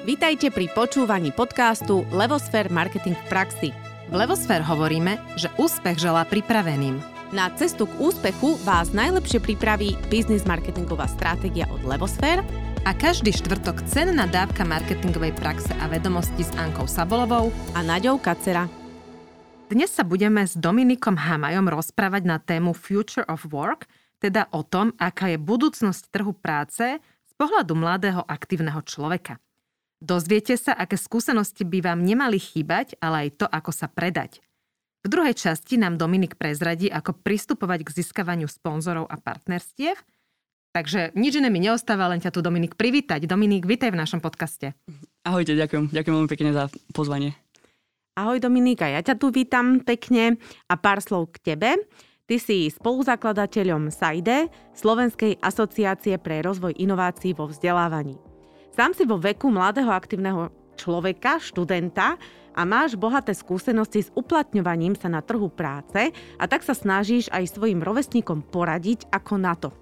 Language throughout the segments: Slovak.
Vítajte pri počúvaní podcastu Levosfér Marketing v praxi. V Levosfér hovoríme, že úspech želá pripraveným. Na cestu k úspechu vás najlepšie pripraví biznis marketingová stratégia od Levosfér a každý štvrtok cenná dávka marketingovej praxe a vedomosti s Ankou Sabolovou a Naďou Kacera. Dnes sa budeme s Dominikom Hamajom rozprávať na tému Future of Work, teda o tom, aká je budúcnosť trhu práce z pohľadu mladého aktívneho človeka. Dozviete sa, aké skúsenosti by vám nemali chýbať, ale aj to, ako sa predať. V druhej časti nám Dominik prezradí, ako pristupovať k získavaniu sponzorov a partnerstiev. Takže nič iné mi neostáva, len ťa tu Dominik privítať. Dominik, vitaj v našom podcaste. Ahojte, ďakujem. Ďakujem veľmi pekne za pozvanie. Ahoj Dominika, ja ťa tu vítam pekne a pár slov k tebe. Ty si spoluzakladateľom SAIDE, Slovenskej asociácie pre rozvoj inovácií vo vzdelávaní. Sám si vo veku mladého aktívneho človeka, študenta a máš bohaté skúsenosti s uplatňovaním sa na trhu práce a tak sa snažíš aj svojim rovesníkom poradiť ako na to.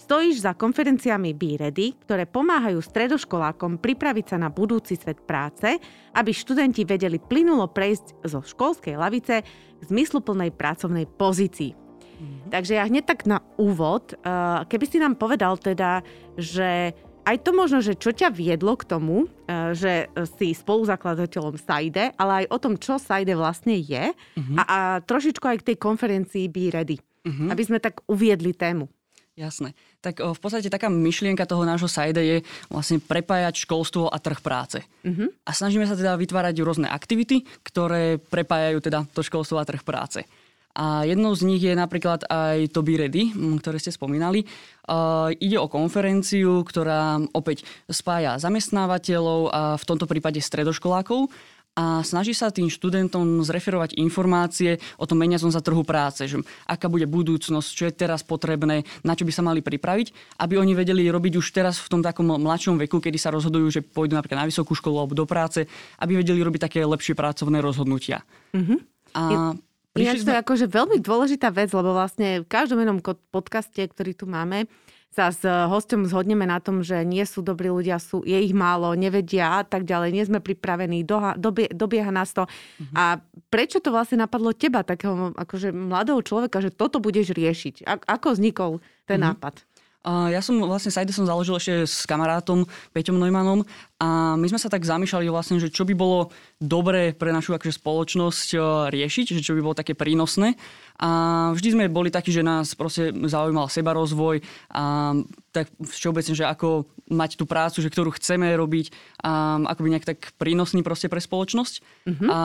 Stojíš za konferenciami Be Ready, ktoré pomáhajú stredoškolákom pripraviť sa na budúci svet práce, aby študenti vedeli plynulo prejsť zo školskej lavice k zmysluplnej pracovnej pozícii. Mm-hmm. Takže ja hneď tak na úvod, eh, keby si nám povedal teda, že aj to možno, že čo ťa viedlo k tomu, eh, že si spoluzakladateľom SAIDE, ale aj o tom, čo SAIDE vlastne je uh-huh. a, a trošičku aj k tej konferencii Be Ready, uh-huh. aby sme tak uviedli tému. Jasné. Tak v podstate taká myšlienka toho nášho sajde je vlastne prepájať školstvo a trh práce. Uh-huh. A snažíme sa teda vytvárať rôzne aktivity, ktoré prepájajú teda to školstvo a trh práce. A jednou z nich je napríklad aj to Be Ready, ktoré ste spomínali. Uh, ide o konferenciu, ktorá opäť spája zamestnávateľov a v tomto prípade stredoškolákov a snaží sa tým študentom zreferovať informácie o tom meniacom za trhu práce, že aká bude budúcnosť, čo je teraz potrebné, na čo by sa mali pripraviť, aby oni vedeli robiť už teraz v tom takom mladšom veku, kedy sa rozhodujú, že pôjdu napríklad na vysokú školu alebo do práce, aby vedeli robiť také lepšie pracovné rozhodnutia. Mm-hmm. A Ináč to je akože veľmi dôležitá vec, lebo vlastne v každom jednom podcaste, ktorý tu máme, sa s hostom zhodneme na tom, že nie sú dobrí ľudia, sú, je ich málo, nevedia a tak ďalej, nie sme pripravení, doha, dobie, dobieha nás to. Mm-hmm. A prečo to vlastne napadlo teba, takého akože mladého človeka, že toto budeš riešiť? A, ako vznikol ten mm-hmm. nápad? Ja som vlastne Sajde som založil ešte s kamarátom Peťom Neumannom a my sme sa tak zamýšľali vlastne, že čo by bolo dobré pre našu akože, spoločnosť uh, riešiť, že čo by bolo také prínosné. A vždy sme boli takí, že nás proste zaujímal seba rozvoj a tak všeobecne, že ako mať tú prácu, že ktorú chceme robiť a ako by nejak tak prínosný proste pre spoločnosť. Uh-huh. A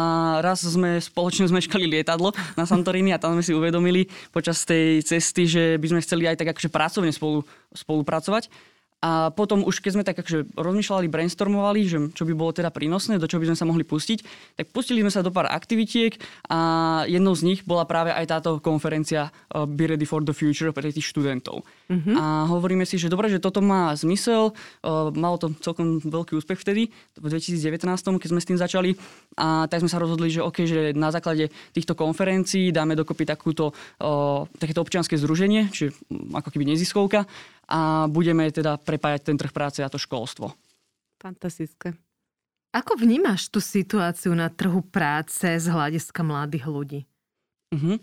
raz sme spoločne zmeškali lietadlo na Santorini a tam sme si uvedomili počas tej cesty, že by sme chceli aj tak akože pracovne spolu, spolupracovať. A potom už keď sme tak akože rozmýšľali, brainstormovali, že čo by bolo teda prínosné, do čo by sme sa mohli pustiť, tak pustili sme sa do pár aktivitiek a jednou z nich bola práve aj táto konferencia uh, Be Ready for the Future pre tých študentov. Uh-huh. A hovoríme si, že dobre, že toto má zmysel, uh, malo to celkom veľký úspech vtedy, v 2019, keď sme s tým začali a tak sme sa rozhodli, že OK, že na základe týchto konferencií dáme dokopy takúto, uh, takéto občianske združenie, čiže ako keby neziskovka, a budeme teda prepájať ten trh práce a to školstvo. Fantastické. Ako vnímaš tú situáciu na trhu práce z hľadiska mladých ľudí? Uh-huh.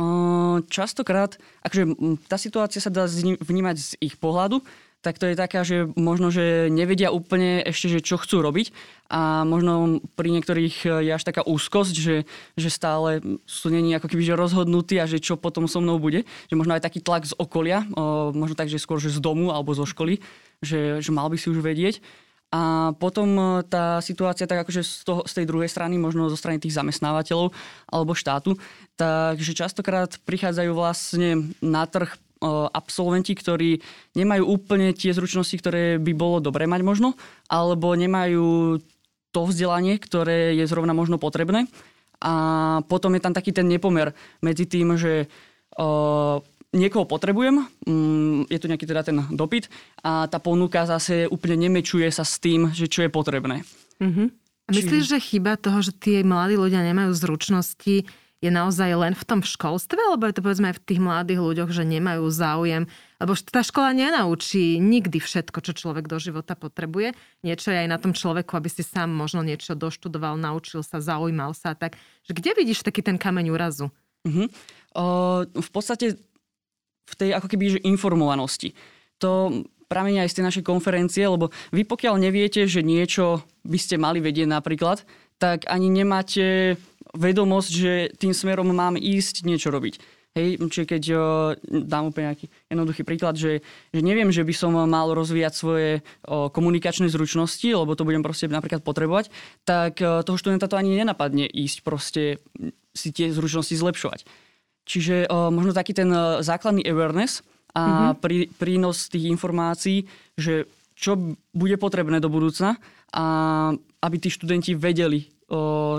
Uh, častokrát, akože tá situácia sa dá vnímať z ich pohľadu, tak to je taká, že možno, že nevedia úplne ešte, že čo chcú robiť a možno pri niektorých je až taká úzkosť, že, že stále sú není ako keby že rozhodnutí a že čo potom so mnou bude. Že možno aj taký tlak z okolia, možno tak, že skôr že z domu alebo zo školy, že, že mal by si už vedieť. A potom e, tá situácia tak akože z, toho, z tej druhej strany, možno zo strany tých zamestnávateľov alebo štátu, takže častokrát prichádzajú vlastne na trh absolventi, ktorí nemajú úplne tie zručnosti, ktoré by bolo dobré mať možno, alebo nemajú to vzdelanie, ktoré je zrovna možno potrebné. A potom je tam taký ten nepomer medzi tým, že uh, niekoho potrebujem, um, je tu nejaký teda ten dopyt a tá ponuka zase úplne nemečuje sa s tým, že čo je potrebné. Mm-hmm. Myslíš, že chyba toho, že tie mladí ľudia nemajú zručnosti, je naozaj len v tom školstve, alebo je to povedzme aj v tých mladých ľuďoch, že nemajú záujem, lebo tá škola nenaučí nikdy všetko, čo človek do života potrebuje. Niečo je aj na tom človeku, aby si sám možno niečo doštudoval, naučil sa, zaujímal sa. Tak, že kde vidíš taký ten kameň úrazu? Uh-huh. Uh, v podstate v tej ako keby že informovanosti. To pramenia aj z tej našej konferencie, lebo vy pokiaľ neviete, že niečo by ste mali vedieť napríklad, tak ani nemáte vedomosť, že tým smerom mám ísť niečo robiť. Hej, čiže keď o, dám úplne nejaký jednoduchý príklad, že, že neviem, že by som mal rozvíjať svoje o, komunikačné zručnosti, lebo to budem proste napríklad potrebovať, tak o, toho študenta to ani nenapadne ísť proste si tie zručnosti zlepšovať. Čiže o, možno taký ten základný awareness a mm-hmm. prí, prínos tých informácií, že čo bude potrebné do budúcna a aby tí študenti vedeli,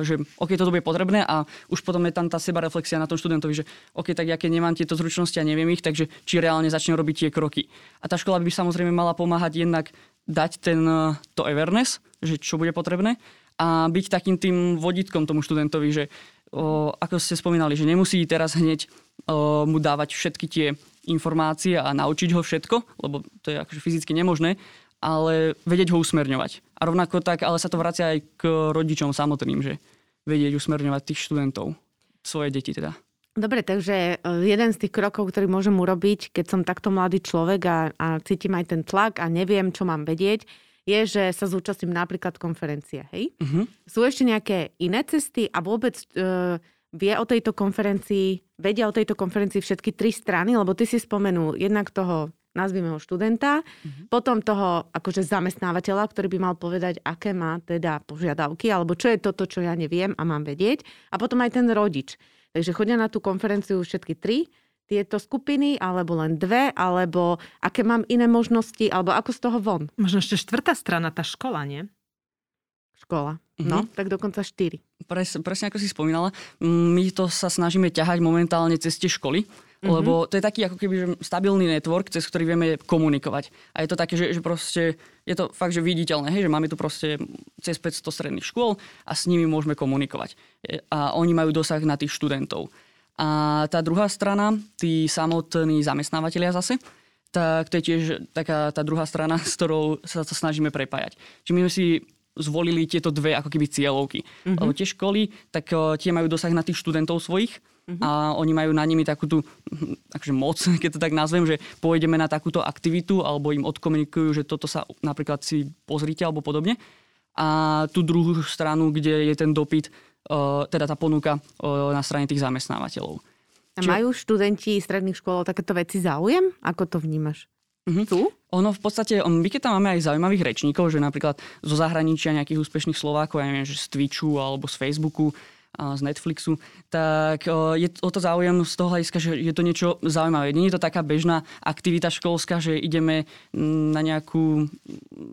že OK, toto bude potrebné a už potom je tam tá sebareflexia na tom študentovi, že OK, tak ja keď nemám tieto zručnosti a neviem ich, takže či reálne začnem robiť tie kroky. A tá škola by samozrejme mala pomáhať jednak dať ten, e, to awareness, že čo bude potrebné a byť takým tým vodítkom tomu študentovi, že o, ako ste spomínali, že nemusí teraz hneď o, mu dávať všetky tie informácie a naučiť ho všetko, lebo to je akože fyzicky nemožné, ale vedieť ho usmerňovať. A rovnako tak, ale sa to vracia aj k rodičom samotným, že vedieť usmerňovať tých študentov, svoje deti teda. Dobre, takže e, jeden z tých krokov, ktorý môžem urobiť, keď som takto mladý človek a, a cítim aj ten tlak a neviem, čo mám vedieť, je, že sa zúčastním napríklad konferencie. Hej? Uh-huh. Sú ešte nejaké iné cesty a vôbec e, vie o tejto konferencii, vedia o tejto konferencii všetky tri strany, lebo ty si spomenul jednak toho nazvime ho študenta, mm-hmm. potom toho akože zamestnávateľa, ktorý by mal povedať, aké má teda požiadavky, alebo čo je toto, čo ja neviem a mám vedieť, a potom aj ten rodič. Takže chodia na tú konferenciu všetky tri tieto skupiny, alebo len dve, alebo aké mám iné možnosti, alebo ako z toho von. Možno ešte štvrtá strana, tá škola, nie? Škola. No, mm-hmm. tak dokonca štyri. Pres, presne ako si spomínala, my to sa snažíme ťahať momentálne cez tie školy, Mm-hmm. Lebo to je taký ako keby že stabilný network, cez ktorý vieme komunikovať. A je to také, že, že proste je to fakt, že viditeľné, hej, že máme tu proste cez 500 stredných škôl a s nimi môžeme komunikovať. A oni majú dosah na tých študentov. A tá druhá strana, tí samotní zamestnávateľia zase, tak to je tiež taká tá druhá strana, s ktorou sa to snažíme prepájať. Čiže my sme si zvolili tieto dve ako keby cieľovky. Mm-hmm. Lebo tie školy, tak tie majú dosah na tých študentov svojich, Uh-huh. A oni majú na nimi takú tú akože moc, keď to tak nazvem, že pôjdeme na takúto aktivitu alebo im odkomunikujú, že toto sa napríklad si pozrite alebo podobne. A tú druhú stranu, kde je ten dopyt, teda tá ponuka na strane tých zamestnávateľov. A majú študenti stredných škôl takéto veci záujem? Ako to vnímaš? Uh-huh. Tu? Ono v podstate, my keď tam máme aj zaujímavých rečníkov, že napríklad zo zahraničia nejakých úspešných Slovákov, ja neviem, že z Twitchu alebo z Facebooku, z Netflixu, tak je o to záujem z toho hľadiska, že je to niečo zaujímavé. Nie je to taká bežná aktivita školská, že ideme na, nejakú,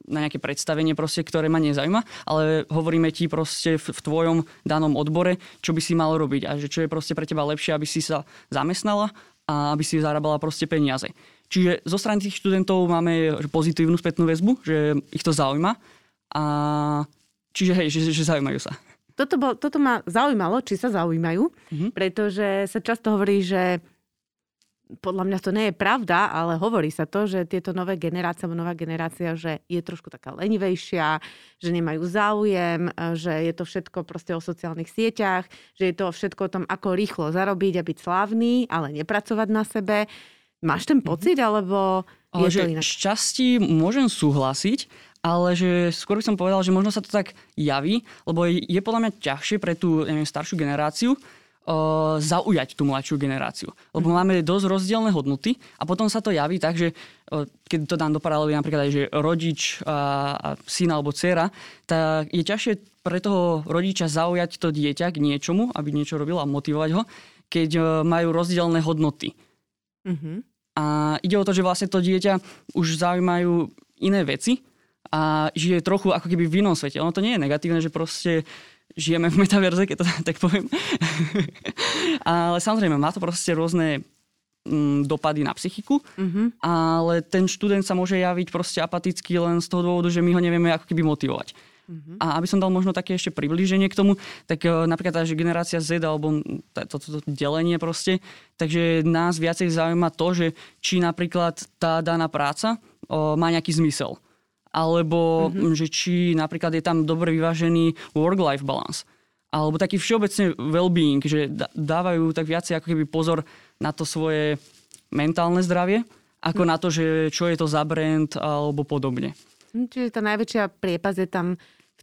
na nejaké predstavenie, proste, ktoré ma nezaujíma, ale hovoríme ti proste v, v tvojom danom odbore, čo by si mal robiť a že čo je proste pre teba lepšie, aby si sa zamestnala a aby si zarábala proste peniaze. Čiže zo strany tých študentov máme pozitívnu spätnú väzbu, že ich to zaujíma a čiže hej, že, že zaujímajú sa toto, bol, toto ma zaujímalo, či sa zaujímajú, mm-hmm. pretože sa často hovorí, že podľa mňa to nie je pravda, ale hovorí sa to, že tieto nové generácie, nová generácia, že je trošku taká lenivejšia, že nemajú záujem, že je to všetko proste o sociálnych sieťach, že je to všetko o tom, ako rýchlo zarobiť a byť slávny, ale nepracovať na sebe. Máš ten mhm. pocit, alebo je ale to inak? Šťastí môžem súhlasiť, ale že skôr by som povedal, že možno sa to tak javí, lebo je podľa mňa ťažšie pre tú neviem, staršiu generáciu uh, zaujať tú mladšiu generáciu. Lebo máme dosť rozdielne hodnoty a potom sa to javí tak, že uh, keď to dám do paralely napríklad aj, že rodič a, a syn alebo dcera, tak je ťažšie pre toho rodiča zaujať to dieťa k niečomu, aby niečo robil a motivovať ho, keď uh, majú rozdielne hodnoty. Mm-hmm. A ide o to, že vlastne to dieťa už zaujímajú iné veci a žije trochu ako keby v inom svete. Ono to nie je negatívne, že proste žijeme v metaverze, keď to tak poviem. ale samozrejme, má to proste rôzne mm, dopady na psychiku, mm-hmm. ale ten študent sa môže javiť proste apaticky len z toho dôvodu, že my ho nevieme ako keby motivovať. Mm-hmm. A aby som dal možno také ešte priblíženie k tomu, tak uh, napríklad tá že generácia Z alebo toto delenie proste, takže nás viacej zaujíma to, že či napríklad tá daná práca uh, má nejaký zmysel. Alebo mm-hmm. že či napríklad je tam dobre vyvážený work-life balance. Alebo taký všeobecne well-being, že dávajú tak viacej ako keby pozor na to svoje mentálne zdravie, ako mm. na to, že čo je to za brand alebo podobne. Hm, čiže tá najväčšia priepas je tam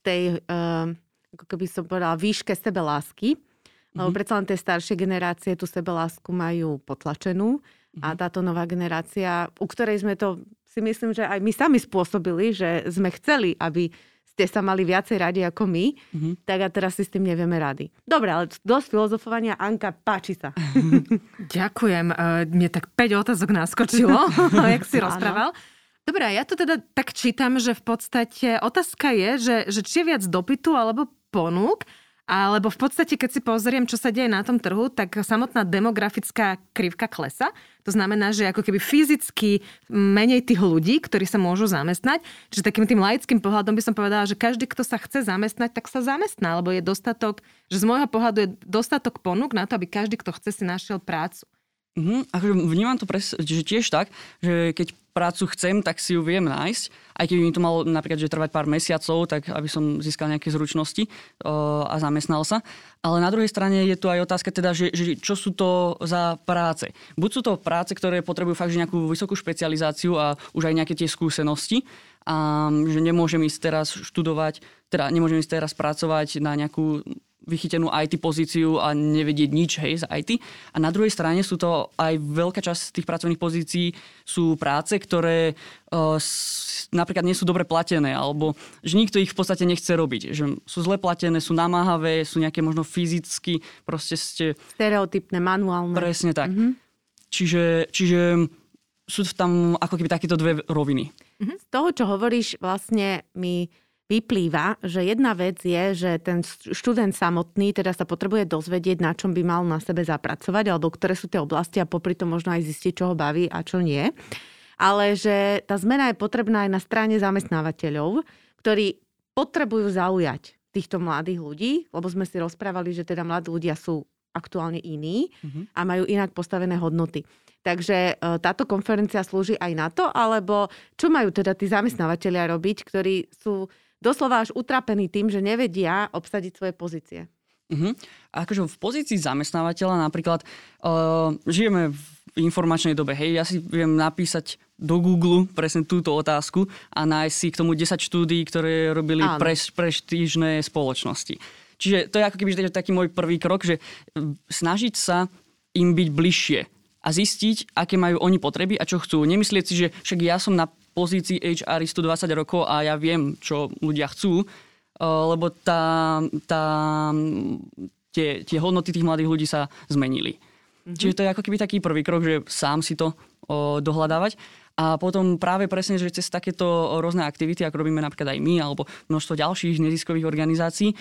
tej, uh, ako keby som povedala, výške sebelásky. Mm-hmm. Lebo mhm. predsa len tie staršie generácie tú sebelásku majú potlačenú mm-hmm. a mhm. táto nová generácia, u ktorej sme to si myslím, že aj my sami spôsobili, že sme chceli, aby ste sa mali viacej radi ako my, mm-hmm. tak a teraz si s tým nevieme rady. Dobre, ale dosť filozofovania. Anka, páči sa. Ďakujem. E, mne tak 5 otázok naskočilo, jak si rozprával. Dobre, ja to teda tak čítam, že v podstate otázka je, že, že či je viac dopytu alebo ponúk, alebo v podstate, keď si pozriem, čo sa deje na tom trhu, tak samotná demografická krivka klesa. To znamená, že ako keby fyzicky menej tých ľudí, ktorí sa môžu zamestnať. Čiže takým tým laickým pohľadom by som povedala, že každý, kto sa chce zamestnať, tak sa zamestná, lebo je dostatok, že z môjho pohľadu je dostatok ponúk na to, aby každý, kto chce, si našiel prácu. Mm, akože vnímam to pres, že tiež tak, že keď prácu chcem, tak si ju viem nájsť. Aj keby mi to malo napríklad že trvať pár mesiacov, tak aby som získal nejaké zručnosti uh, a zamestnal sa. Ale na druhej strane je tu aj otázka teda, že, že čo sú to za práce. Buď sú to práce, ktoré potrebujú fakt že nejakú vysokú špecializáciu a už aj nejaké tie skúsenosti, a že nemôžem ísť teraz študovať, teda nemôžem ísť teraz pracovať na nejakú vychytenú IT pozíciu a nevedieť nič hej, z IT. A na druhej strane sú to aj veľká časť tých pracovných pozícií sú práce, ktoré uh, s, napríklad nie sú dobre platené, alebo že nikto ich v podstate nechce robiť. Že sú zle platené, sú namáhavé, sú nejaké možno fyzicky, proste ste... Stereotypné, manuálne. Presne tak. Mm-hmm. Čiže, čiže sú tam ako keby takéto dve roviny. Mm-hmm. Z toho, čo hovoríš, vlastne mi vyplýva, že jedna vec je, že ten študent samotný teda sa potrebuje dozvedieť, na čom by mal na sebe zapracovať, alebo ktoré sú tie oblasti a popri tom možno aj zistiť, čo ho baví a čo nie. Ale že tá zmena je potrebná aj na strane zamestnávateľov, ktorí potrebujú zaujať týchto mladých ľudí, lebo sme si rozprávali, že teda mladí ľudia sú aktuálne iní mm-hmm. a majú inak postavené hodnoty. Takže e, táto konferencia slúži aj na to, alebo čo majú teda tí zamestnávateľia robiť, ktorí sú doslova až utrapení tým, že nevedia obsadiť svoje pozície. Uh-huh. A akože v pozícii zamestnávateľa napríklad uh, žijeme v informačnej dobe. Hej, ja si viem napísať do Google presne túto otázku a nájsť si k tomu 10 štúdií, ktoré robili pre, prestížne spoločnosti. Čiže to je ako keby taký môj prvý krok, že snažiť sa im byť bližšie a zistiť, aké majú oni potreby a čo chcú. Nemyslieť si, že však ja som na pozícii HRistu 20 rokov a ja viem, čo ľudia chcú, eh, lebo tá, tá, tie, tie hodnoty tých mladých ľudí sa zmenili. Mm-hmm. Čiže to je ako keby taký prvý krok, že sám si to o, dohľadávať. A potom práve presne, že cez takéto rôzne aktivity, ako robíme napríklad aj my, alebo množstvo ďalších neziskových organizácií,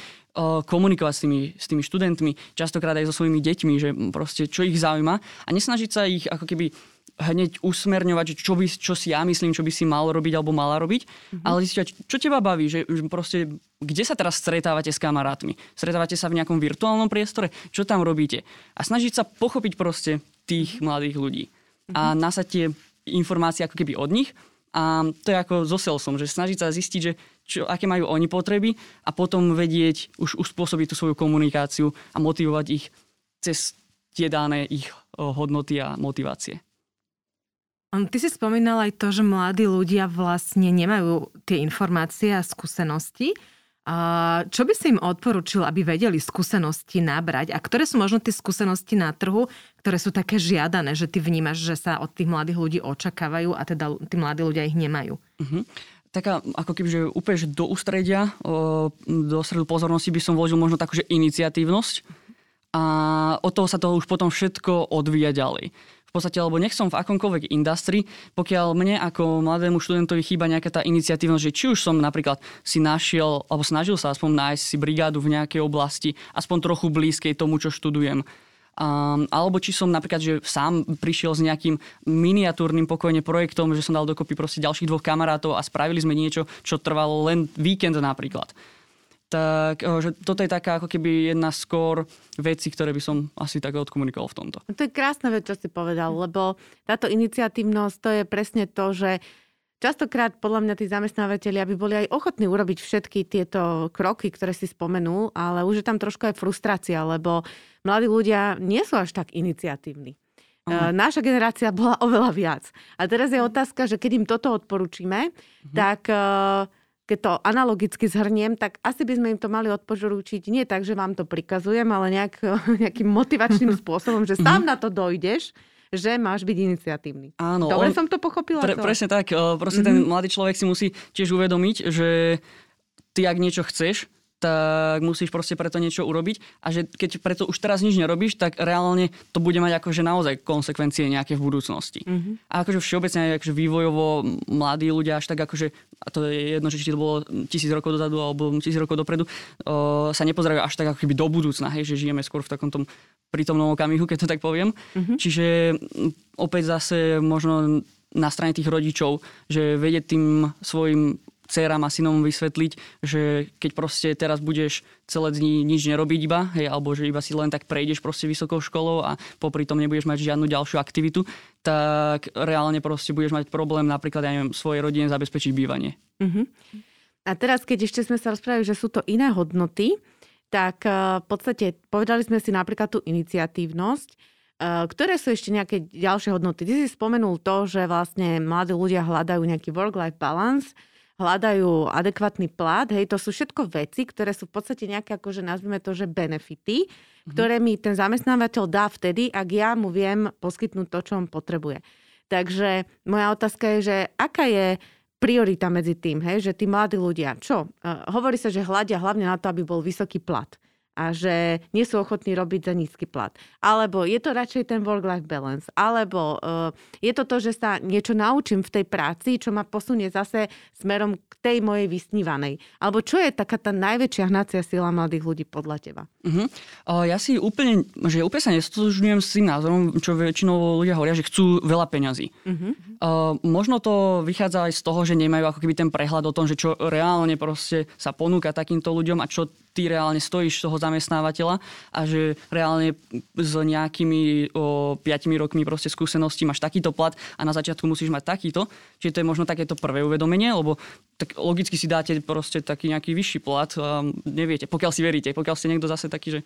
komunikovať s tými, s tými študentmi, častokrát aj so svojimi deťmi, že proste čo ich zaujíma a nesnažiť sa ich ako keby hneď usmerňovať, že čo, by, čo si ja myslím, čo by si mal robiť alebo mala robiť, mm-hmm. ale zistiť, čo teba baví, že, proste, kde sa teraz stretávate s kamarátmi? Stretávate sa v nejakom virtuálnom priestore? Čo tam robíte? A snažiť sa pochopiť proste tých mm-hmm. mladých ľudí. Mm-hmm. A mhm. nasať tie informácie ako keby od nich. A to je ako so salesom, že snažiť sa zistiť, že čo, aké majú oni potreby a potom vedieť už uspôsobiť tú svoju komunikáciu a motivovať ich cez tie dané ich hodnoty a motivácie. Ty si spomínal aj to, že mladí ľudia vlastne nemajú tie informácie a skúsenosti. Čo by si im odporučil, aby vedeli skúsenosti nabrať? A ktoré sú možno tie skúsenosti na trhu, ktoré sú také žiadané, že ty vnímaš, že sa od tých mladých ľudí očakávajú a teda tí mladí ľudia ich nemajú? Uh-huh. Taká ako keby, že úplne že do ústredia, do stredu pozornosti by som vložil možno takú, že iniciatívnosť. A od toho sa to už potom všetko odvíja ďalej podstate, alebo nech som v akomkoľvek industrii, pokiaľ mne ako mladému študentovi chýba nejaká tá iniciatívnosť, že či už som napríklad si našiel, alebo snažil sa aspoň nájsť si brigádu v nejakej oblasti, aspoň trochu blízkej tomu, čo študujem, Um, alebo či som napríklad, že sám prišiel s nejakým miniatúrnym pokojne projektom, že som dal dokopy proste ďalších dvoch kamarátov a spravili sme niečo, čo trvalo len víkend napríklad. Tak že toto je taká ako keby jedna skôr veci, ktoré by som asi tak odkomunikoval v tomto. To je krásna vec, čo si povedal, lebo táto iniciatívnosť to je presne to, že Častokrát podľa mňa tí zamestnávateľi by boli aj ochotní urobiť všetky tieto kroky, ktoré si spomenul, ale už je tam trošku aj frustrácia, lebo mladí ľudia nie sú až tak iniciatívni. Uh-huh. Naša generácia bola oveľa viac. A teraz je otázka, že keď im toto odporúčime, uh-huh. tak e, keď to analogicky zhrniem, tak asi by sme im to mali odporučiť nie tak, že vám to prikazujem, ale nejak, nejakým motivačným spôsobom, že sám na to dojdeš že máš byť iniciatívny. Áno. Dobre on, som to pochopila? Pre, presne tak. Proste mm-hmm. ten mhm. mladý človek si musí tiež uvedomiť, že ty ak niečo chceš, tak musíš proste preto niečo urobiť a že keď preto už teraz nič nerobíš, tak reálne to bude mať akože naozaj konsekvencie nejaké v budúcnosti. Mm-hmm. A akože všeobecne akože vývojovo mladí ľudia až tak akože, a to je jedno, že či to bolo tisíc rokov dozadu alebo tisíc rokov dopredu, o, sa nepozerajú až tak ako keby do budúcna, hej, že žijeme skôr v takom tom prítomnom okamihu, keď to tak poviem. Mm-hmm. Čiže opäť zase možno na strane tých rodičov, že vedieť tým svojim dcerám a synom vysvetliť, že keď proste teraz budeš celé dní nič nerobiť iba, hej, alebo že iba si len tak prejdeš proste vysokou školou a popri tom nebudeš mať žiadnu ďalšiu aktivitu, tak reálne proste budeš mať problém napríklad, ja neviem, svojej rodine zabezpečiť bývanie. Uh-huh. A teraz, keď ešte sme sa rozprávali, že sú to iné hodnoty, tak eh, v podstate povedali sme si napríklad tú iniciatívnosť, eh, ktoré sú ešte nejaké ďalšie hodnoty? Ty si spomenul to, že vlastne mladí ľudia hľadajú nejaký work-life balance, hľadajú adekvátny plat, hej, to sú všetko veci, ktoré sú v podstate nejaké, akože nazvime to, že benefity, mm-hmm. ktoré mi ten zamestnávateľ dá vtedy, ak ja mu viem poskytnúť to, čo on potrebuje. Takže moja otázka je, že aká je priorita medzi tým, hej, že tí mladí ľudia, čo? Uh, hovorí sa, že hľadia hlavne na to, aby bol vysoký plat a že nie sú ochotní robiť za nízky plat. Alebo je to radšej ten work-life balance. Alebo uh, je to to, že sa niečo naučím v tej práci, čo ma posunie zase smerom k tej mojej vysnívanej. Alebo čo je taká tá najväčšia hnacia sila mladých ľudí podľa teba? Uh-huh. Uh, ja si úplne, že úplne sa nestotožňujem s tým názorom, čo väčšinou ľudia hovoria, že chcú veľa peňazí. Uh-huh. Uh, možno to vychádza aj z toho, že nemajú ako keby ten prehľad o tom, že čo reálne proste sa ponúka takýmto ľuďom a čo ty reálne stojíš toho zamestnávateľa a že reálne s nejakými o, 5 rokmi proste skúseností máš takýto plat a na začiatku musíš mať takýto. Čiže to je možno takéto prvé uvedomenie, lebo tak logicky si dáte proste taký nejaký vyšší plat a neviete, pokiaľ si veríte, pokiaľ ste niekto zase taký, že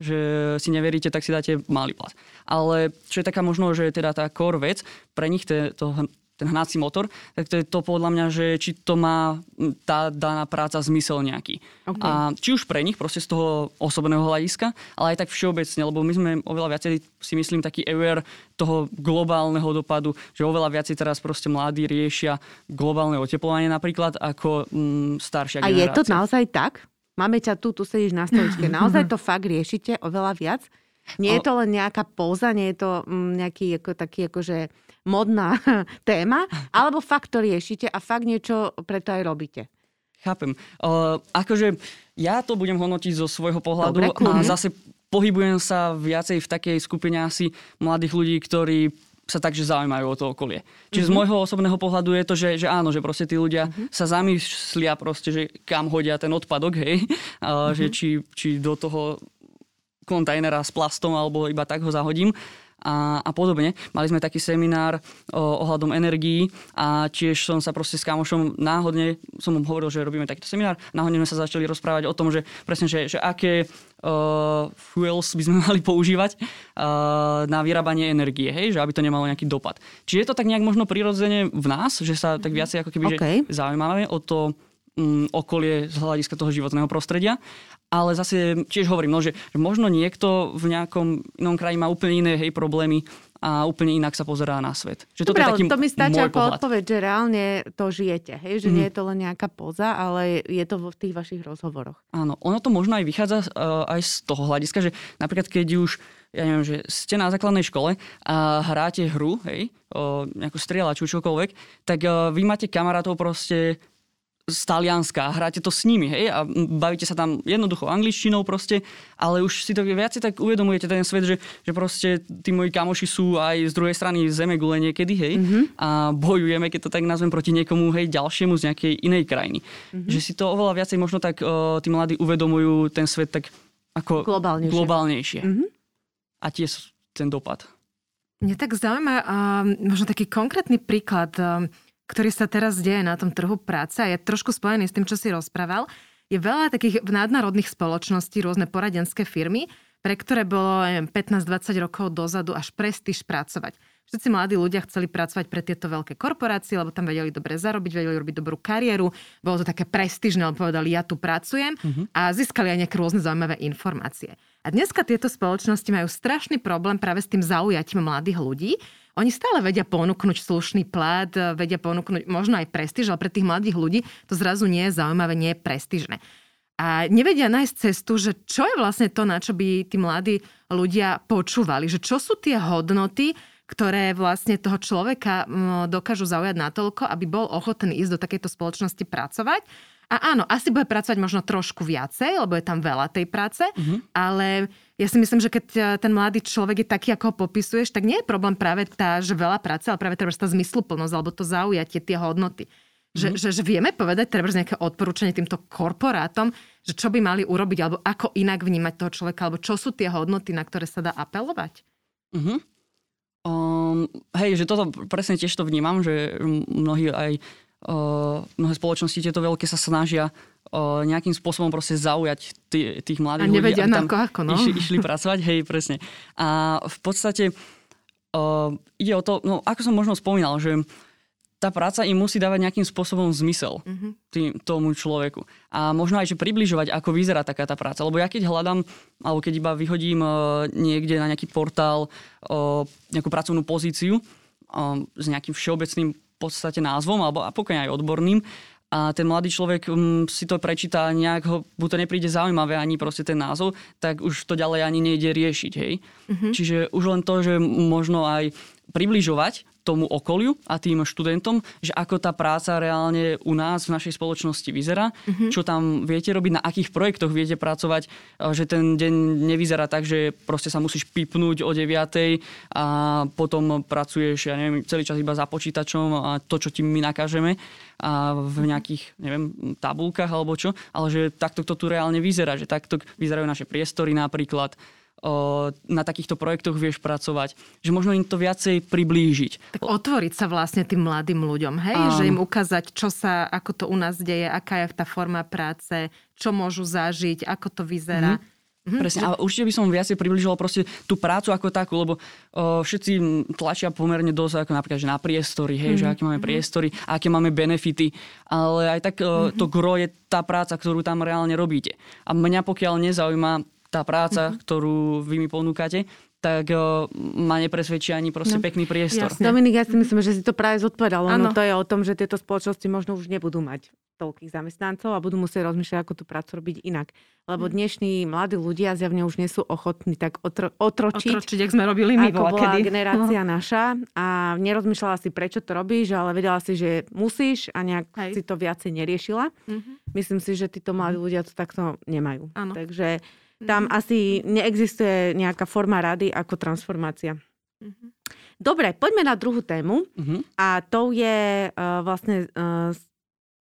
že si neveríte, tak si dáte malý plat. Ale čo je taká možno, že teda tá core vec, pre nich to, to ten hnací motor, tak to je to podľa mňa, že či to má tá daná práca zmysel nejaký. Okay. A či už pre nich, proste z toho osobného hľadiska, ale aj tak všeobecne, lebo my sme oveľa viacej, si myslím, taký aware toho globálneho dopadu, že oveľa viacej teraz proste mladí riešia globálne oteplovanie napríklad ako mm, staršia A generácia. je to naozaj tak? Máme ťa tu, tu sedíš na stoličke. Naozaj to fakt riešite oveľa viac? Nie je to len nejaká póza, nie je to nejaký ako, taký akože modná téma, alebo fakt to riešite a fakt niečo preto aj robíte. Chápem. Uh, akože ja to budem hodnotiť zo svojho pohľadu Dobre, a zase pohybujem sa viacej v takej skupine asi mladých ľudí, ktorí sa takže zaujímajú o to okolie. Čiže mm-hmm. z mhm. môjho osobného pohľadu je to, že, že áno, že proste tí ľudia mm-hmm. sa zamýšľia proste, že kam hodia ten odpadok, hej, uh, mm-hmm. že či, či do toho kontajnera s plastom alebo iba tak ho zahodím a, a podobne. Mali sme taký seminár o, ohľadom energií a tiež som sa proste s kamošom náhodne, som mu hovoril, že robíme takýto seminár, náhodne sme sa začali rozprávať o tom, že presne, že, že aké uh, fuels by sme mali používať uh, na vyrábanie energie, hej, že aby to nemalo nejaký dopad. Čiže je to tak nejak možno prirodzene v nás, že sa tak viacej ako keby okay. že zaujímavé o to um, okolie z hľadiska toho životného prostredia ale zase tiež hovorím, no, že, že možno niekto v nejakom inom kraji má úplne iné hej, problémy a úplne inak sa pozerá na svet. Že Dobre, to, je taký to mi stačí ako pohľad. odpoveď, že reálne to žijete, hej? že mm. nie je to len nejaká poza, ale je to v tých vašich rozhovoroch. Áno, ono to možno aj vychádza uh, aj z toho hľadiska, že napríklad keď už ja neviem, že ste na základnej škole a hráte hru, hej, o nejakú strieľaču, čokoľvek, tak uh, vy máte kamarátov proste z Talianska a hráte to s nimi, hej, a bavíte sa tam jednoducho angličtinou proste, ale už si to viac tak uvedomujete ten svet, že, že proste tí moji kamoši sú aj z druhej strany zeme gule niekedy, hej, mm-hmm. a bojujeme, keď to tak nazvem, proti niekomu, hej, ďalšiemu z nejakej inej krajiny. Mm-hmm. Že si to oveľa viacej možno tak uh, tí mladí uvedomujú ten svet tak ako globálnejšie. globálnejšie. Mm-hmm. A tiež ten dopad. Mne tak zaujíma uh, možno taký konkrétny príklad, uh, ktorý sa teraz deje na tom trhu práce a je trošku spojený s tým, čo si rozprával. Je veľa takých nadnárodných spoločností, rôzne poradenské firmy, pre ktoré bolo 15-20 rokov dozadu až prestíž pracovať. Všetci mladí ľudia chceli pracovať pre tieto veľké korporácie, lebo tam vedeli dobre zarobiť, vedeli robiť dobrú kariéru. Bolo to také prestížne, lebo povedali, ja tu pracujem uh-huh. a získali aj nejaké rôzne zaujímavé informácie. A dneska tieto spoločnosti majú strašný problém práve s tým zaujatím mladých ľudí. Oni stále vedia ponúknuť slušný plat, vedia ponúknuť možno aj prestíž, ale pre tých mladých ľudí to zrazu nie je zaujímavé, nie je prestížne. A nevedia nájsť cestu, že čo je vlastne to, na čo by tí mladí ľudia počúvali, že čo sú tie hodnoty, ktoré vlastne toho človeka dokážu zaujať natoľko, aby bol ochotný ísť do takejto spoločnosti pracovať. A áno, asi bude pracovať možno trošku viacej, lebo je tam veľa tej práce, mm-hmm. ale ja si myslím, že keď e, ten mladý človek je taký, ako ho popisuješ, tak nie je problém práve tá, že veľa práce, ale práve tá zmysluplnosť alebo to zaujatie, tie hodnoty. Že, mm-hmm. že, že vieme povedať treba nejaké odporúčanie týmto korporátom, že čo by mali urobiť, alebo ako inak vnímať toho človeka, alebo čo sú tie hodnoty, na ktoré sa dá apelovať? Mm-hmm. Um, hej, že toto presne tiež to vnímam, že mnohí aj mnohé spoločnosti tieto veľké sa snažia nejakým spôsobom proste zaujať tý, tých mladých ľudí. A nevedia ľudí, ako, ako no. Išli, išli pracovať, hej, presne. A v podstate uh, ide o to, no ako som možno spomínal, že tá práca im musí dávať nejakým spôsobom zmysel mm-hmm. tým, tomu človeku. A možno aj, že približovať, ako vyzerá taká tá práca. Lebo ja keď hľadám, alebo keď iba vyhodím uh, niekde na nejaký portál uh, nejakú pracovnú pozíciu uh, s nejakým všeobecným podstate názvom, alebo a aj odborným, a ten mladý človek um, si to prečíta nejak ho, mu to nepríde zaujímavé ani proste ten názov, tak už to ďalej ani nejde riešiť, hej. Mm-hmm. Čiže už len to, že možno aj približovať tomu okoliu a tým študentom, že ako tá práca reálne u nás v našej spoločnosti vyzerá, mm-hmm. čo tam viete robiť, na akých projektoch viete pracovať, že ten deň nevyzerá tak, že proste sa musíš pipnúť o 9 a potom pracuješ, ja neviem, celý čas iba za počítačom a to, čo ti my nakážeme a v nejakých, neviem, tabulkách alebo čo, ale že takto to tu reálne vyzerá, že takto vyzerajú naše priestory napríklad, na takýchto projektoch vieš pracovať, že možno im to viacej priblížiť. Tak otvoriť sa vlastne tým mladým ľuďom, hej? Um, že im ukázať, čo sa, ako to u nás deje, aká je tá forma práce, čo môžu zažiť, ako to vyzerá. Mm-hmm. Mm-hmm. Presne, ale určite by som viacej približoval proste tú prácu ako takú, lebo o, všetci tlačia pomerne dosť ako napríklad, že na priestory, hej, mm-hmm. že aké máme mhm. priestory, aké máme benefity, ale aj tak o, mm-hmm. to gro je tá práca, ktorú tam reálne robíte. A mňa pokiaľ nezaujíma tá práca, mm-hmm. ktorú vy mi ponúkate, tak uh, ma nepresvedčí ani proste no, pekný priestor. Jasne. Dominik, ja si myslím, že si to práve zodpovedal. Ono to je o tom, že tieto spoločnosti možno už nebudú mať toľkých zamestnancov a budú musieť rozmýšľať, ako tú prácu robiť inak. Lebo mm. dnešní mladí ľudia zjavne už nie sú ochotní tak otro, otročiť. Otročiť, ak sme robili my ako bola kedy. generácia no. naša. A nerozmýšľala si, prečo to robíš, ale vedela si, že musíš a nejak Hej. si to viacej neriešila. Mm-hmm. Myslím si, že títo mladí mhm. ľudia to takto nemajú. Ano. Takže tam mm-hmm. asi neexistuje nejaká forma rady ako transformácia. Mm-hmm. Dobre, poďme na druhú tému. Mm-hmm. A to je uh, vlastne uh,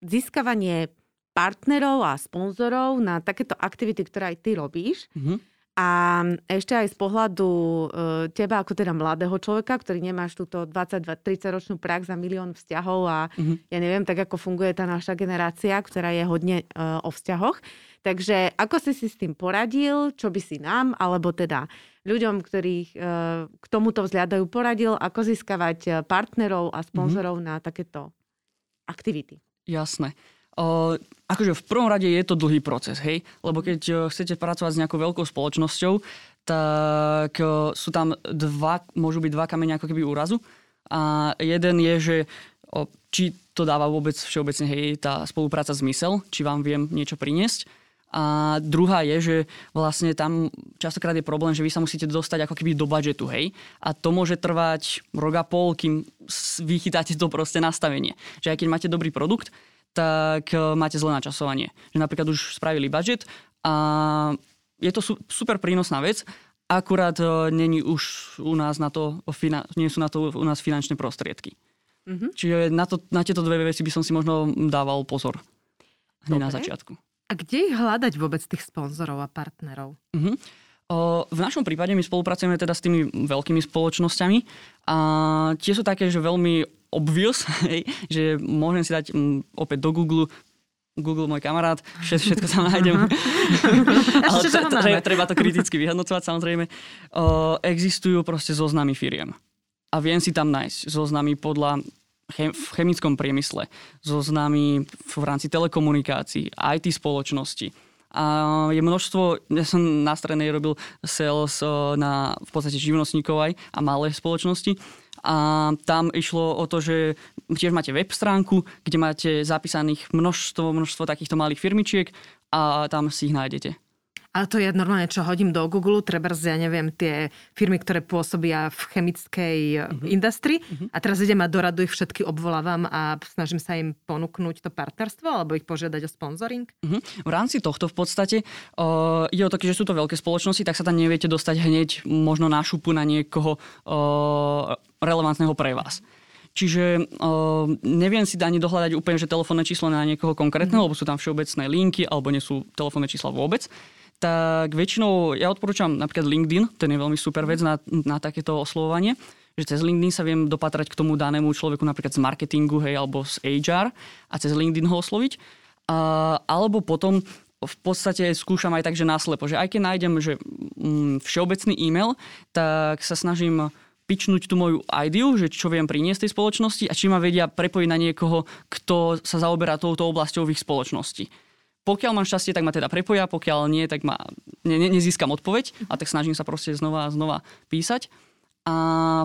získavanie partnerov a sponzorov na takéto aktivity, ktoré aj ty robíš. Mm-hmm. A ešte aj z pohľadu uh, teba ako teda mladého človeka, ktorý nemáš túto 20-30 ročnú prax za milión vzťahov a mm-hmm. ja neviem, tak ako funguje tá naša generácia, ktorá je hodne uh, o vzťahoch. Takže ako si si s tým poradil, čo by si nám, alebo teda ľuďom, ktorých e, k tomuto vzhľadajú, poradil, ako získavať e, partnerov a sponzorov mm-hmm. na takéto aktivity? Jasné. Akože v prvom rade je to dlhý proces, hej? Lebo keď uh, chcete pracovať s nejakou veľkou spoločnosťou, tak uh, sú tam dva, môžu byť dva kamene ako keby úrazu. A jeden je, že či to dáva vôbec všeobecne, hej, tá spolupráca zmysel, či vám viem niečo priniesť. A druhá je, že vlastne tam častokrát je problém, že vy sa musíte dostať ako keby do budžetu, hej. A to môže trvať rok a pol, kým vychytáte to proste nastavenie. Že aj keď máte dobrý produkt, tak e, máte zlé načasovanie. Že napríklad už spravili budget a je to su- super prínosná vec, akurát uh, není už u nás na to, nie sú na to u nás finančné prostriedky. Mm-hmm. Čiže na, to, na tieto dve veci by som si možno dával pozor. Hneď na začiatku. A kde ich hľadať vôbec tých sponzorov a partnerov? Uh-huh. O, v našom prípade my spolupracujeme teda s tými veľkými spoločnosťami a tie sú také, že veľmi obvious, hej, že môžem si dať m, opäť do Google Google môj kamarát, všetko tam nájdem. Ale tre, treba to kriticky vyhodnocovať samozrejme. O, existujú proste zoznamy firiem. A viem si tam nájsť zoznamy podľa chem, v chemickom priemysle, zoznamy v rámci telekomunikácií, IT spoločnosti. A je množstvo, ja som na strednej robil sales na v podstate živnostníkov aj a malé spoločnosti. A tam išlo o to, že tiež máte web stránku, kde máte zapísaných množstvo, množstvo takýchto malých firmičiek a tam si ich nájdete. Ale to je normálne, čo hodím do Google, treba ja neviem, tie firmy, ktoré pôsobia v chemickej uh-huh. industrii uh-huh. a teraz idem a do radu ich všetky obvolávam a snažím sa im ponúknuť to partnerstvo alebo ich požiadať o sponzoring? Uh-huh. V rámci tohto v podstate uh, ide o to, že sú to veľké spoločnosti, tak sa tam neviete dostať hneď možno na šupu na niekoho uh, relevantného pre vás. Čiže uh, neviem si ani dohľadať úplne, že telefónne číslo na niekoho konkrétneho, mm. lebo sú tam všeobecné linky, alebo nie sú telefónne čísla vôbec tak väčšinou ja odporúčam napríklad LinkedIn, ten je veľmi super vec na, na takéto oslovovanie, že cez LinkedIn sa viem dopatrať k tomu danému človeku napríklad z marketingu, hej, alebo z HR a cez LinkedIn ho osloviť. A, alebo potom v podstate skúšam aj tak, že náslepo, že aj keď nájdem že, mm, všeobecný e-mail, tak sa snažím pičnúť tú moju ideu, že čo viem priniesť tej spoločnosti a či ma vedia prepojiť na niekoho, kto sa zaoberá touto oblasťou v ich spoločnosti. Pokiaľ mám šťastie, tak ma teda prepoja, pokiaľ nie, tak ma, ne, ne, nezískam odpoveď a tak snažím sa proste znova a znova písať. A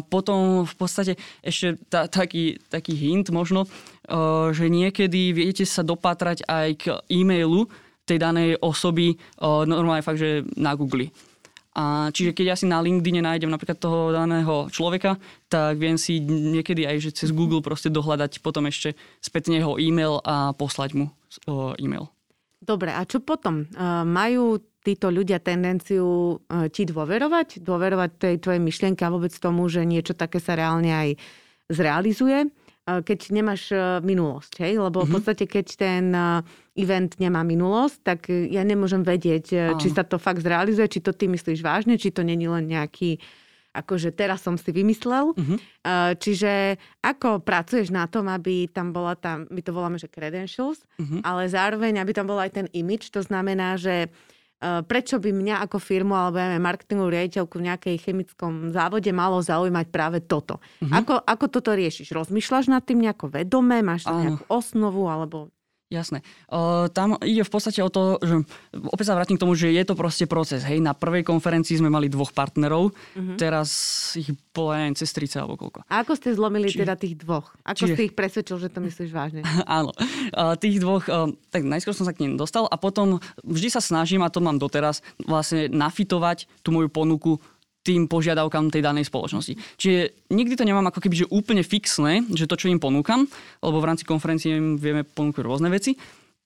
potom v podstate ešte ta, taký, taký hint možno, uh, že niekedy viete sa dopatrať aj k e-mailu tej danej osoby uh, normálne fakt, že na Google. A čiže keď ja si na LinkedIn nájdem napríklad toho daného človeka, tak viem si niekedy aj že cez Google proste dohľadať potom ešte spätne jeho e-mail a poslať mu uh, e-mail. Dobre, a čo potom? Majú títo ľudia tendenciu ti dôverovať? Dôverovať tej tvojej myšlienke a vôbec tomu, že niečo také sa reálne aj zrealizuje? Keď nemáš minulosť, hej? Lebo v mhm. podstate, keď ten event nemá minulosť, tak ja nemôžem vedieť, či sa to fakt zrealizuje, či to ty myslíš vážne, či to není len nejaký uh, akože teraz som si vymyslel. Uh-huh. Čiže ako pracuješ na tom, aby tam bola tam, my to voláme, že credentials, uh-huh. ale zároveň, aby tam bol aj ten image, to znamená, že e, prečo by mňa ako firmu alebo ja marketingovú riaditeľku v nejakej chemickom závode malo zaujímať práve toto. Uh-huh. Ako, ako toto riešiš? Rozmýšľaš nad tým nejako vedome? Máš tam nejakú osnovu alebo Jasné. Uh, tam ide v podstate o to, že opäť sa vrátim k tomu, že je to proste proces. Hej, na prvej konferencii sme mali dvoch partnerov, uh-huh. teraz ich bolo aj cez 30 alebo koľko. A ako ste zlomili Či... teda tých dvoch? Ako Čiže... ste ich presvedčil, že to myslíš vážne? Áno. Uh, tých dvoch, uh, tak najskôr som sa k nim dostal a potom vždy sa snažím, a to mám doteraz, vlastne nafitovať tú moju ponuku tým požiadavkám tej danej spoločnosti. Čiže nikdy to nemám ako keby že úplne fixné, že to, čo im ponúkam, lebo v rámci konferencie im vieme ponúkať rôzne veci,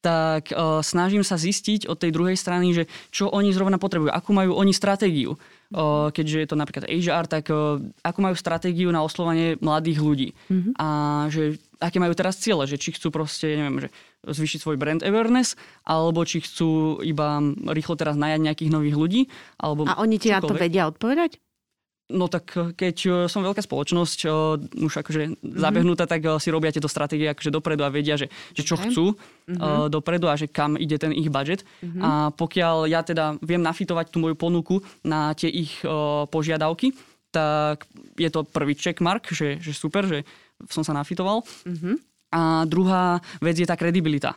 tak uh, snažím sa zistiť od tej druhej strany, že čo oni zrovna potrebujú, akú majú oni stratégiu. Uh, keďže je to napríklad HR, tak uh, akú majú stratégiu na oslovanie mladých ľudí. Mm-hmm. A že aké majú teraz ciele, že či chcú proste, neviem, že zvýšiť svoj brand awareness, alebo či chcú iba rýchlo teraz najať nejakých nových ľudí. Alebo A oni ti na to vedia odpovedať? No tak keď e, som veľká spoločnosť, e, už akože mm-hmm. zabehnutá, tak si robia tieto stratégie akože dopredu a vedia, že, že čo okay. chcú mm-hmm. dopredu a že kam ide ten ich budget. Mm-hmm. A pokiaľ ja teda viem nafitovať tú moju ponuku na tie ich požiadavky, tak je to prvý checkmark, že, že super, že som sa nafitoval. Mm-hmm. A druhá vec je tá kredibilita.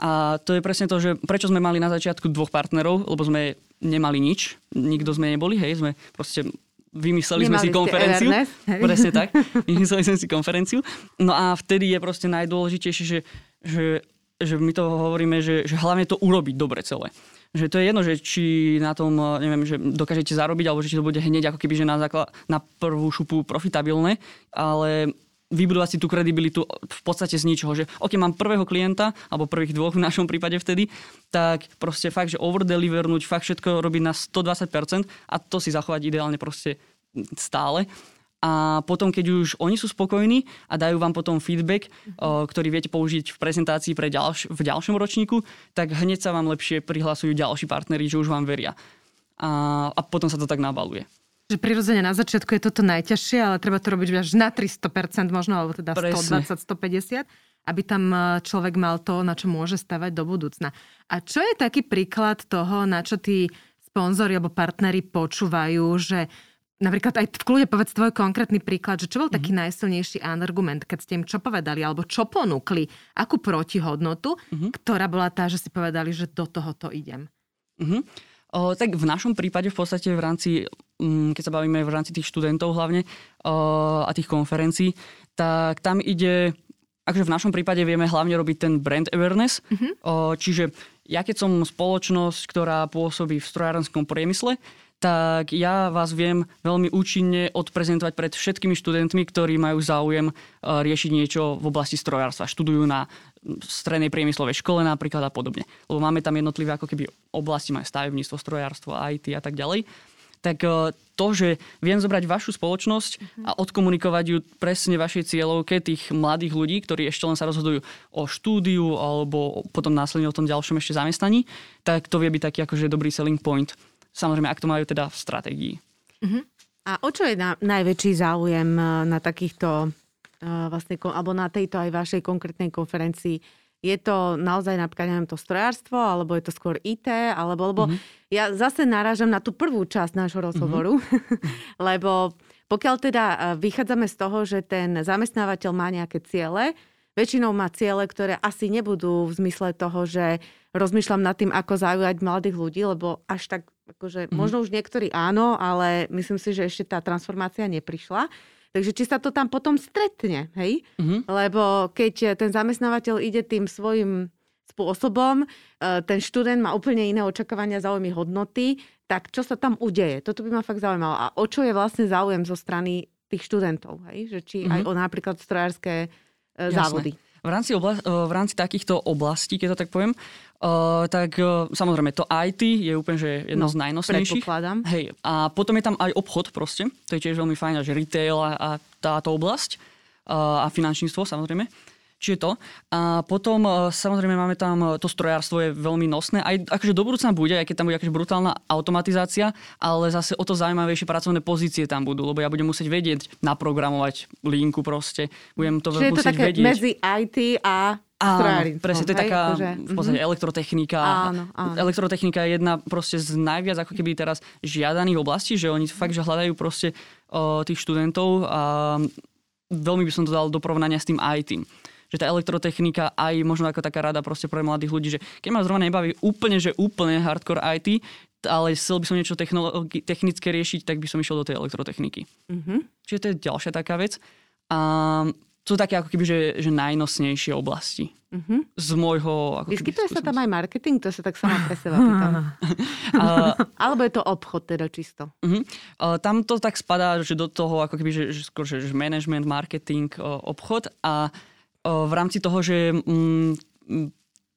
A to je presne to, že prečo sme mali na začiatku dvoch partnerov, lebo sme nemali nič, nikto sme neboli, hej, sme proste vymysleli Nemali sme si konferenciu. Presne tak. Vymysleli sme si konferenciu. No a vtedy je proste najdôležitejšie, že, že, že my to hovoríme, že, že hlavne to urobiť dobre celé. Že to je jedno, že či na tom, neviem, že dokážete zarobiť, alebo že to bude hneď ako keby, že na, základ, na prvú šupu profitabilné, ale vybudovať si tú kredibilitu v podstate z ničoho, že ok, mám prvého klienta, alebo prvých dvoch v našom prípade vtedy, tak proste fakt, že overdelivernúť, fakt všetko robiť na 120% a to si zachovať ideálne proste stále. A potom, keď už oni sú spokojní a dajú vám potom feedback, mm-hmm. ktorý viete použiť v prezentácii pre ďalš- v ďalšom ročníku, tak hneď sa vám lepšie prihlasujú ďalší partneri, že už vám veria. A, a potom sa to tak nabaluje. Že prirodzene na začiatku je toto najťažšie, ale treba to robiť až na 300% možno, alebo teda 120-150, aby tam e, človek mal to, na čo môže stavať do budúcna. A čo je taký príklad toho, na čo tí sponzori alebo partneri počúvajú, že Napríklad aj v kľude povedz tvoj konkrétny príklad, že čo bol mm-hmm. taký najsilnejší argument, keď ste im čo povedali, alebo čo ponúkli, akú protihodnotu, mm-hmm. ktorá bola tá, že si povedali, že do tohoto idem. Mm-hmm. O, tak v našom prípade v podstate v rámci, um, keď sa bavíme v rámci tých študentov hlavne o, a tých konferencií, tak tam ide, akože v našom prípade vieme hlavne robiť ten brand awareness, mm-hmm. o, čiže ja keď som spoločnosť, ktorá pôsobí v strojárenskom priemysle, tak ja vás viem veľmi účinne odprezentovať pred všetkými študentmi, ktorí majú záujem riešiť niečo v oblasti strojárstva. Študujú na strednej priemyslovej škole napríklad a podobne. Lebo máme tam jednotlivé ako keby oblasti, majú stavebníctvo, strojárstvo, IT a tak ďalej. Tak e, to, že viem zobrať vašu spoločnosť uh-huh. a odkomunikovať ju presne vašej cieľovke tých mladých ľudí, ktorí ešte len sa rozhodujú o štúdiu alebo potom následne o tom ďalšom ešte zamestnaní, tak to vie byť taký akože dobrý selling point. Samozrejme, ak to majú teda v stratégii. Uh-huh. A o čo je na, najväčší záujem e, na takýchto vlastne, alebo na tejto aj vašej konkrétnej konferencii. Je to naozaj napríklad, neviem, to strojárstvo, alebo je to skôr IT, alebo, lebo mm-hmm. ja zase narážam na tú prvú časť nášho rozhovoru, mm-hmm. lebo pokiaľ teda vychádzame z toho, že ten zamestnávateľ má nejaké ciele, väčšinou má ciele, ktoré asi nebudú v zmysle toho, že rozmýšľam nad tým, ako zaujať mladých ľudí, lebo až tak, akože, mm-hmm. možno už niektorí áno, ale myslím si, že ešte tá transformácia neprišla. Takže či sa to tam potom stretne, hej? Mm-hmm. Lebo keď ten zamestnávateľ ide tým svojim spôsobom, e, ten študent má úplne iné očakávania, záujmy, hodnoty, tak čo sa tam udeje? Toto by ma fakt zaujímalo. A o čo je vlastne záujem zo strany tých študentov? Hej? Že či mm-hmm. aj o napríklad strojárske e, závody. V rámci, obla- e, v rámci takýchto oblastí, keď to tak poviem, Uh, tak uh, samozrejme to IT je úplne že jedno no, z najnosnejších. Hej, a potom je tam aj obchod proste, to je tiež veľmi fajn, že retail a, a táto oblasť uh, a finančníctvo samozrejme. Čiže to. A potom samozrejme máme tam, to strojárstvo je veľmi nosné. Aj akože do budúcna bude, aj keď tam bude akože brutálna automatizácia, ale zase o to zaujímavejšie pracovné pozície tam budú, lebo ja budem musieť vedieť naprogramovať linku proste. Budem to Čiže musieť je to také vedieť. medzi IT a Áno, presne, to je taká akože, v podstate mm-hmm. elektrotechnika. Áno, áno. Elektrotechnika je jedna proste z najviac ako keby teraz žiadaných oblastí, že oni fakt, že hľadajú proste o, tých študentov a veľmi by som to dal do porovnania s tým IT že tá elektrotechnika aj možno ako taká rada proste pre mladých ľudí, že keď ma zrovna nebaví úplne, že úplne hardcore IT, ale chcel by som niečo technologi- technické riešiť, tak by som išiel do tej elektrotechniky. Mm-hmm. Čiže to je ďalšia taká vec. A sú také ako keby, že, že najnosnejšie oblasti. Uh-huh. Z môjho... Ako Vyskytuje sa tam aj marketing? To sa tak sama pre seba pýtam. Alebo je to obchod teda čisto? Uh-huh. Uh, tam to tak spadá, že do toho ako keby, že, že skôr, že, že management, marketing, uh, obchod a uh, v rámci toho, že um,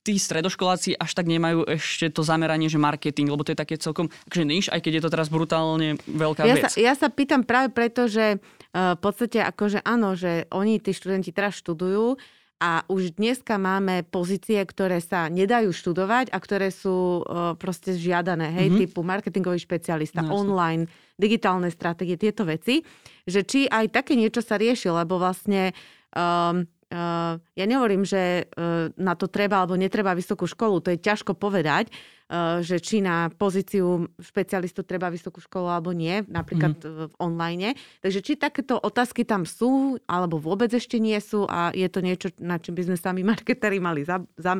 tí stredoškoláci až tak nemajú ešte to zameranie, že marketing, lebo to je také celkom akože niž, aj keď je to teraz brutálne veľká ja vec. Sa, ja sa pýtam práve preto, že v podstate akože áno, že oni, tí študenti teraz študujú a už dneska máme pozície, ktoré sa nedajú študovať a ktoré sú proste žiadané, hej, mm-hmm. typu marketingový špecialista, no, online, digitálne stratégie, tieto veci, že či aj také niečo sa rieši, lebo vlastne um, uh, ja nehovorím, že uh, na to treba alebo netreba vysokú školu, to je ťažko povedať, Eh, že či na pozíciu špecialistu treba vysokú školu alebo nie, napríklad mm. v online. Takže či takéto otázky tam sú, alebo vôbec ešte nie sú a je to niečo, na čím by sme sami marketeri mali za, za,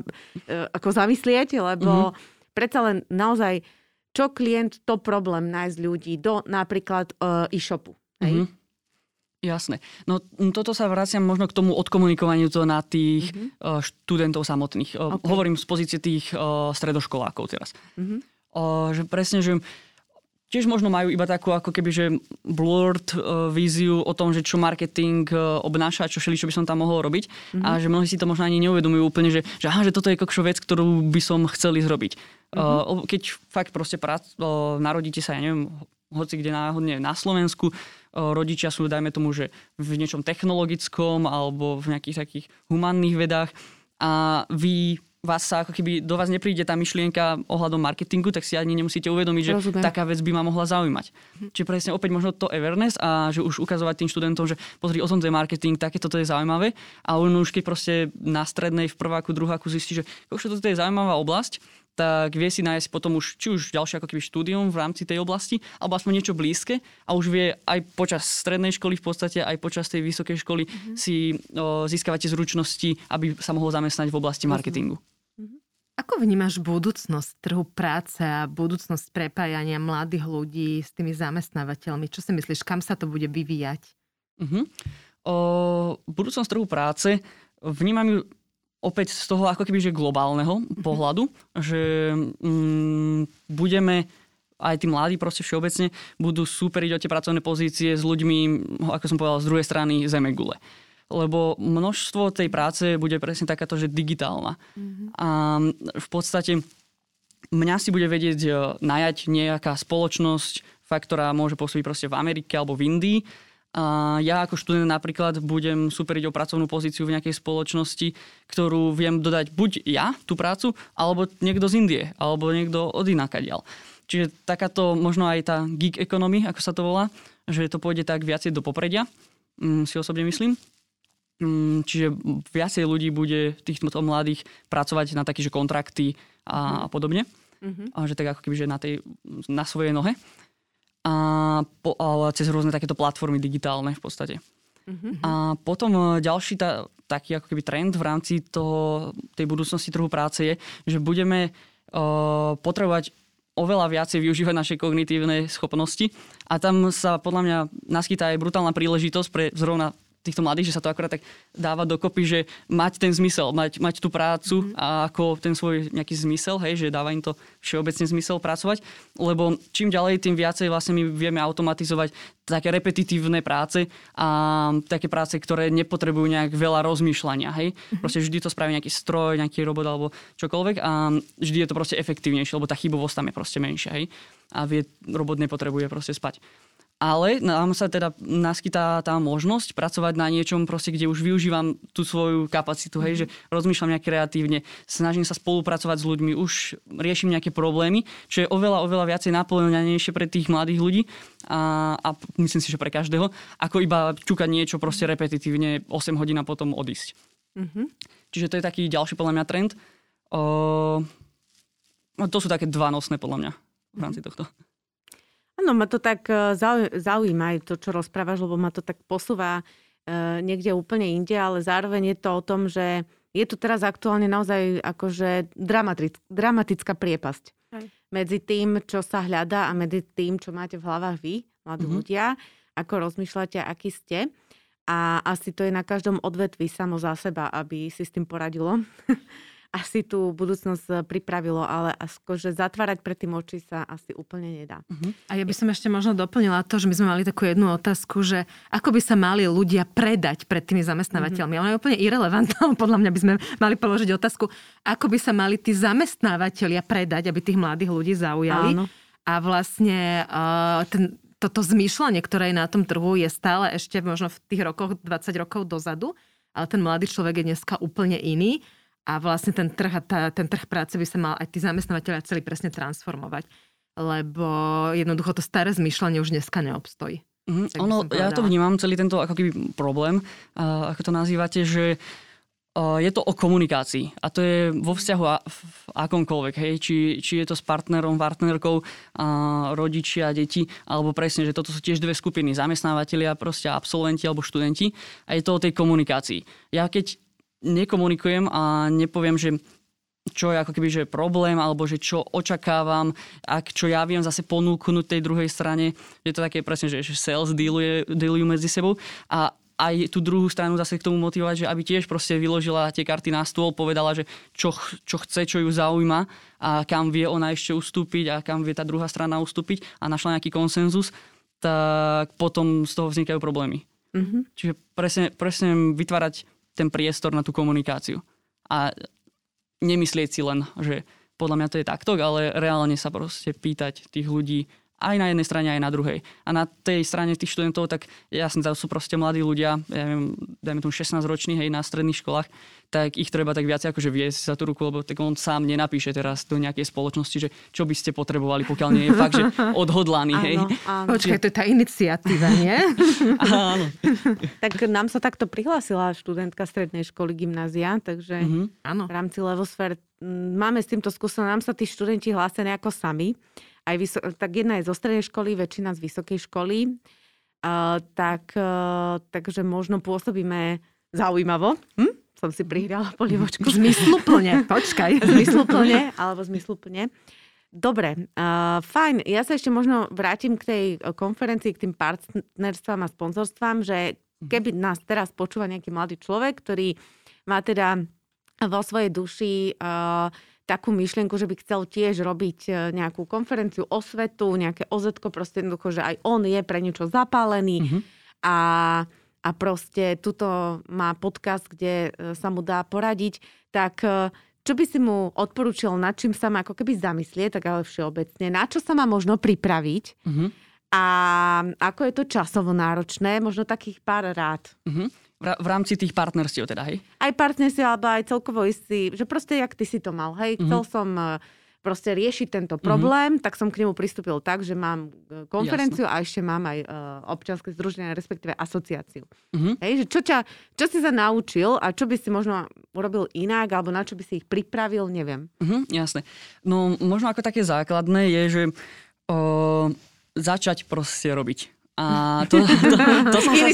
ako zamyslieť, lebo mm. predsa len naozaj, čo klient, to problém nájsť ľudí do napríklad uh, e-shopu. Hej? Mm. Jasné. No toto sa vraciam možno k tomu odkomunikovaniu to na tých mm-hmm. študentov samotných. Okay. Hovorím z pozície tých stredoškolákov teraz. Mm-hmm. Že presne, že tiež možno majú iba takú ako keby, že blurred uh, víziu o tom, že čo marketing uh, obnáša, čo šeli, čo by som tam mohol robiť mm-hmm. a že mnohí si to možno ani neuvedomujú úplne, že, že aha, že toto je kokšo vec, ktorú by som chcel ísť robiť. Mm-hmm. Uh, keď fakt proste prác, uh, narodíte sa, ja neviem, hoci kde náhodne na Slovensku, rodičia sú, dajme tomu, že v niečom technologickom alebo v nejakých takých humanných vedách a vy vás sa ako keby do vás nepríde tá myšlienka ohľadom marketingu, tak si ani nemusíte uvedomiť, že Rozumiem. taká vec by ma mohla zaujímať. Hm. Čiže presne opäť možno to awareness a že už ukazovať tým študentom, že pozri, o tom to je marketing, také toto je zaujímavé. A on už keď proste na strednej, v prváku, druháku zistí, že toto je zaujímavá oblasť, tak vie si nájsť potom už, či už ďalšie ako keby štúdium v rámci tej oblasti, alebo aspoň niečo blízke a už vie aj počas strednej školy v podstate, aj počas tej vysokej školy mm-hmm. si o, získavať tie zručnosti, aby sa mohol zamestnať v oblasti marketingu. Mm-hmm. Ako vnímaš budúcnosť trhu práce a budúcnosť prepájania mladých ľudí s tými zamestnávateľmi? Čo si myslíš, kam sa to bude vyvíjať? Uh-huh. O, budúcnosť trhu práce vnímam ju opäť z toho ako keby že globálneho mhm. pohľadu, že mm, budeme aj tí mladí proste všeobecne budú superiť o tie pracovné pozície s ľuďmi, ako som povedal, z druhej strany Zemegule. Lebo množstvo tej práce bude presne takáto, že digitálna. Mm-hmm. A v podstate mňa si bude vedieť e, najať nejaká spoločnosť, fakt, ktorá môže pôsobiť proste v Amerike alebo v Indii, a ja ako študent napríklad budem superiť o pracovnú pozíciu v nejakej spoločnosti, ktorú viem dodať buď ja, tú prácu, alebo niekto z Indie, alebo niekto od inakadiaľ. Čiže takáto možno aj tá gig economy, ako sa to volá, že to pôjde tak viacej do popredia, mm, si osobne myslím. Mm, čiže viacej ľudí bude týchto mladých pracovať na také, že kontrakty a, a podobne. Mm-hmm. A že tak ako keby, že na, tej, na svojej nohe a, po, a cez rôzne takéto platformy digitálne v podstate. Uh-huh. A potom e, ďalší tá, taký ako keby trend v rámci toho, tej budúcnosti trhu práce je, že budeme uh, potrebovať oveľa viacej využívať naše kognitívne schopnosti a tam sa podľa mňa naskytá aj brutálna príležitosť pre zrovna týchto mladých, že sa to akorát tak dáva dokopy, že mať ten zmysel, mať, mať tú prácu mm-hmm. a ako ten svoj nejaký zmysel, hej, že dáva im to všeobecne zmysel pracovať, lebo čím ďalej, tým viacej vlastne my vieme automatizovať také repetitívne práce a také práce, ktoré nepotrebujú nejak veľa rozmýšľania, hej. Mm-hmm. Proste vždy to spraví nejaký stroj, nejaký robot alebo čokoľvek a vždy je to proste efektívnejšie, lebo tá chybovosť tam je proste menšia, hej. A vie, robot nepotrebuje proste spať ale nám sa teda naskytá tá možnosť pracovať na niečom, proste, kde už využívam tú svoju kapacitu, hej, že rozmýšľam nejak kreatívne, snažím sa spolupracovať s ľuďmi, už riešim nejaké problémy, čo je oveľa, oveľa viacej naplňanejšie pre tých mladých ľudí a, a myslím si, že pre každého, ako iba čukať niečo proste repetitívne 8 hodín a potom odísť. Mm-hmm. Čiže to je taký ďalší podľa mňa trend. O, to sú také dva nosné podľa mňa v rámci tohto. Áno, ma to tak e, zaujíma aj to, čo rozprávaš, lebo ma to tak posúva e, niekde úplne inde, ale zároveň je to o tom, že je tu teraz aktuálne naozaj akože dramatická priepasť aj. medzi tým, čo sa hľadá a medzi tým, čo máte v hlavách vy, mladí mm-hmm. ľudia, ako rozmýšľate, aký ste. A asi to je na každom odvetvi samo za seba, aby si s tým poradilo. asi tú budúcnosť eh, pripravilo, ale akože zatvárať pred tým oči sa asi úplne nedá. Uh-huh. A ja by som ešte možno doplnila to, že my sme mali takú jednu otázku, že ako by sa mali ľudia predať pred tými zamestnávateľmi. Uh-huh. Ona je úplne irrelevantná, podľa mňa by sme mali položiť otázku, ako by sa mali tí zamestnávateľia predať, aby tých mladých ľudí zaujali. Áno. A vlastne uh, ten, toto zmýšľanie, ktoré je na tom trhu, je stále ešte možno v tých rokoch, 20 rokov dozadu, ale ten mladý človek je dneska úplne iný a vlastne ten trh, tá, ten trh práce by sa mal aj tí zamestnávateľia celý presne transformovať, lebo jednoducho to staré zmýšľanie už dneska neobstojí. Mm, ono, ja to vnímam, celý tento ako keby problém, uh, ako to nazývate, že uh, je to o komunikácii. A to je vo vzťahu a, v akomkoľvek, hej, či, či je to s partnerom, partnerkou, uh, rodičia, deti, alebo presne, že toto sú tiež dve skupiny, zamestnávateľia, proste absolventi alebo študenti. A je to o tej komunikácii. Ja keď nekomunikujem a nepoviem, že čo je ako keby že problém, alebo že čo očakávam, ak čo ja viem zase ponúknuť tej druhej strane. Je to také presne, že, sales dealuje, dealujú medzi sebou a aj tú druhú stranu zase k tomu motivovať, že aby tiež proste vyložila tie karty na stôl, povedala, že čo, čo chce, čo ju zaujíma a kam vie ona ešte ustúpiť a kam vie tá druhá strana ustúpiť a našla nejaký konsenzus, tak potom z toho vznikajú problémy. Mm-hmm. Čiže presne, presne vytvárať ten priestor na tú komunikáciu. A nemyslieť si len, že podľa mňa to je takto, ale reálne sa proste pýtať tých ľudí, aj na jednej strane, aj na druhej. A na tej strane tých študentov, tak jasne, to sú proste mladí ľudia, ja neviem, dajme tomu 16 roční, hej, na stredných školách, tak ich treba tak viac akože viesť za tú ruku, lebo tak on sám nenapíše teraz do nejakej spoločnosti, že čo by ste potrebovali, pokiaľ nie je fakt, že odhodlaný, hej. Áno, áno. Počkaj, to je tá iniciatíva, nie? áno. tak nám sa takto prihlásila študentka strednej školy gymnázia, takže mm-hmm. áno. v rámci Levosfér máme s týmto skúsenosť, nám sa tí študenti hlásia nejako sami aj vyso- tak jedna je zo strednej školy, väčšina z vysokej školy. Uh, tak, uh, takže možno pôsobíme zaujímavo. Hm? Som si prihrala polivočku. Zmysluplne, počkaj. Zmysluplne, alebo zmysluplne. Dobre, uh, fajn. Ja sa ešte možno vrátim k tej konferencii, k tým partnerstvám a sponzorstvám, že keby nás teraz počúva nejaký mladý človek, ktorý má teda vo svojej duši uh, takú myšlienku, že by chcel tiež robiť e, nejakú konferenciu o svetu, nejaké ozetko, proste jednoducho, že aj on je pre niečo zapálený mm-hmm. a, a proste tuto má podcast, kde e, sa mu dá poradiť, tak e, čo by si mu odporúčil, nad čím sa má ako keby zamyslieť, tak ale všeobecne, na čo sa má možno pripraviť mm-hmm. a ako je to časovo náročné, možno takých pár rád. Mm-hmm. V rámci tých partnerstiev teda, hej? Aj partnerstiev, alebo aj celkovo istý, že proste jak ty si to mal, hej? Mm-hmm. Chcel som e, proste riešiť tento mhm. problém, mm-hmm. tak som k nemu pristúpil tak, že mám e, konferenciu Jasne. a ešte mám aj uh, občianske združenie, respektíve asociáciu. Mm-hmm. Hej, že čo, ťa, čo si sa naučil a čo by si možno urobil inak, alebo na čo by si ich pripravil, neviem. Mm-hmm, jasne. No možno ako také základné je, že uh, začať proste robiť. A to, to, to, som sa,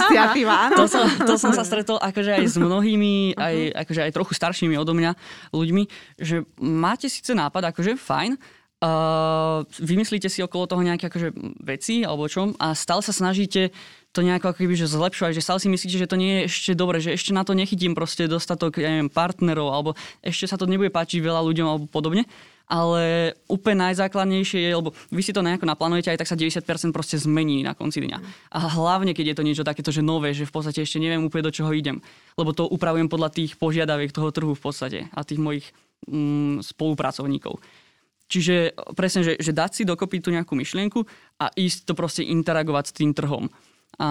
to, som, to som sa stretol akože aj s mnohými, aj, akože aj trochu staršími odo mňa ľuďmi, že máte síce nápad, akože fajn, uh, vymyslíte si okolo toho nejaké akože veci alebo čo a stále sa snažíte to nejako ako keby, že zlepšovať, že stále si myslíte, že to nie je ešte dobre, že ešte na to nechytím proste dostatok, ja neviem, partnerov alebo ešte sa to nebude páčiť veľa ľuďom alebo podobne ale úplne najzákladnejšie je, lebo vy si to nejako naplánujete, aj tak sa 90% proste zmení na konci dňa. A hlavne, keď je to niečo takéto, že nové, že v podstate ešte neviem úplne do čoho idem, lebo to upravujem podľa tých požiadaviek toho trhu v podstate a tých mojich mm, spolupracovníkov. Čiže presne, že, že dať si dokopy tú nejakú myšlienku a ísť to proste interagovať s tým trhom a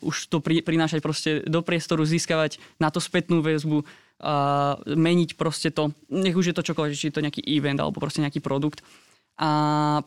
už to pri, prinášať proste do priestoru, získavať na to spätnú väzbu, uh, meniť proste to, nech už je to čokoľvek, či je to nejaký event alebo proste nejaký produkt a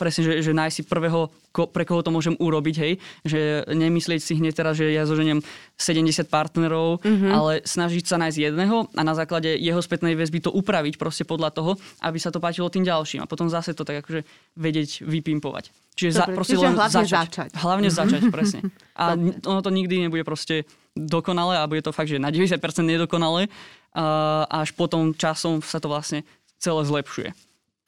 presne, že, že nájsť si prvého, ko, pre koho to môžem urobiť, hej, že nemyslieť si hneď teraz, že ja zoženiem 70 partnerov, mm-hmm. ale snažiť sa nájsť jedného a na základe jeho spätnej väzby to upraviť proste podľa toho, aby sa to páčilo tým ďalším a potom zase to tak akože vedieť vypimpovať. Čiže, Dobre, za, proste čiže len hlavne začať. začať. Hlavne mm-hmm. začať, presne. A Dobre. ono to nikdy nebude proste dokonalé a bude to fakt, že na 90% nedokonalé a až potom časom sa to vlastne celé zlepšuje.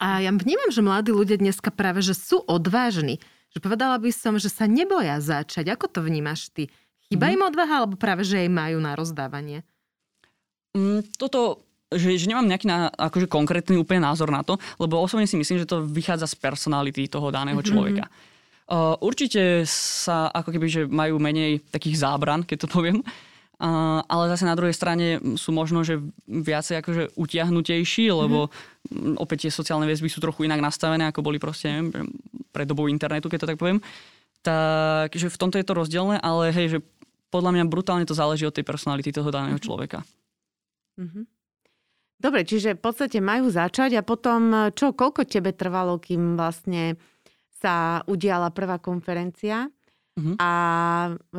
A ja vnímam, že mladí ľudia dneska práve, že sú odvážni. Že povedala by som, že sa neboja začať. Ako to vnímaš ty? Chyba mm. im odvaha, alebo práve, že jej majú na rozdávanie? Mm, toto že, že nemám nejaký na, akože konkrétny úplne názor na to, lebo osobne si myslím, že to vychádza z personality toho daného mhm. človeka. Mm-hmm. Uh, určite sa ako keby, že majú menej takých zábran, keď to poviem, Uh, ale zase na druhej strane sú možno, že viacej akože utiahnutejší, lebo mm-hmm. opäť tie sociálne väzby sú trochu inak nastavené, ako boli proste, neviem, pre dobou internetu, keď to tak poviem. Takže v tomto je to rozdielne, ale hej, že podľa mňa brutálne to záleží od tej personality toho daného mhm. človeka. Mm-hmm. Dobre, čiže v podstate majú začať a potom čo, koľko tebe trvalo, kým vlastne sa udiala prvá konferencia? Uh-huh. A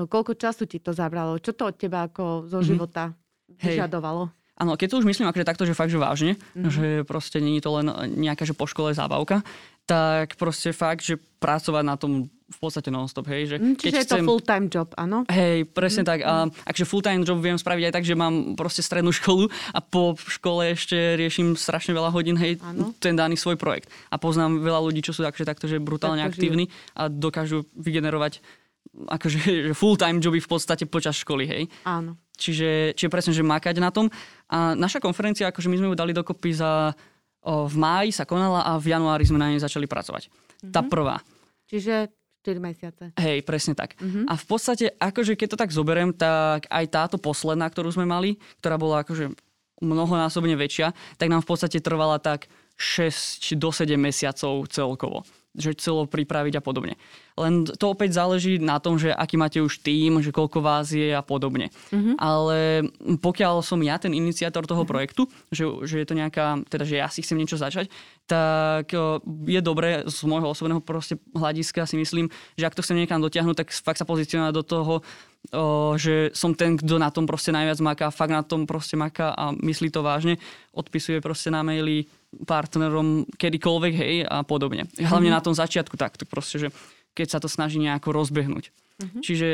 koľko času ti to zabralo? Čo to od teba ako zo uh-huh. života vyžadovalo? Áno, keď to už myslím akože takto, že fakt, že vážne, mm-hmm. že proste není to len nejaká, že po škole zábavka, tak proste fakt, že pracovať na tom v podstate non-stop, hej. Že mm, čiže je chcem... to full-time job, áno? Hej, presne mm. tak. A akže full-time job viem spraviť aj tak, že mám proste strednú školu a po škole ešte riešim strašne veľa hodín, hej, ano. ten daný svoj projekt. A poznám veľa ľudí, čo sú takže takto, že brutálne tak aktívni a dokážu vygenerovať akože full-time joby v podstate počas školy, hej. Áno. Čiže, čiže presne, že makať na tom. A naša konferencia, akože my sme ju dali dokopy za... O, v máji sa konala a v januári sme na nej začali pracovať. Mm-hmm. Tá prvá. Čiže 4 mesiace. Hej, presne tak. Mm-hmm. A v podstate, akože keď to tak zoberiem, tak aj táto posledná, ktorú sme mali, ktorá bola akože mnohonásobne väčšia, tak nám v podstate trvala tak 6 do 7 mesiacov celkovo že celo pripraviť a podobne. Len to opäť záleží na tom, že aký máte už tým, že koľko vás je a podobne. Mm-hmm. Ale pokiaľ som ja ten iniciátor toho mm-hmm. projektu, že, že je to nejaká, teda že ja si chcem niečo začať, tak je dobré z môjho osobného proste hľadiska si myslím, že ak to chcem niekam dotiahnuť, tak fakt sa pozicionovať do toho, o, že som ten, kto na tom proste najviac maká, fakt na tom proste maká a myslí to vážne, odpisuje proste na maily partnerom kedykoľvek, hej, a podobne. Hlavne mm-hmm. na tom začiatku takto proste, že keď sa to snaží nejako rozbehnúť. Mm-hmm. Čiže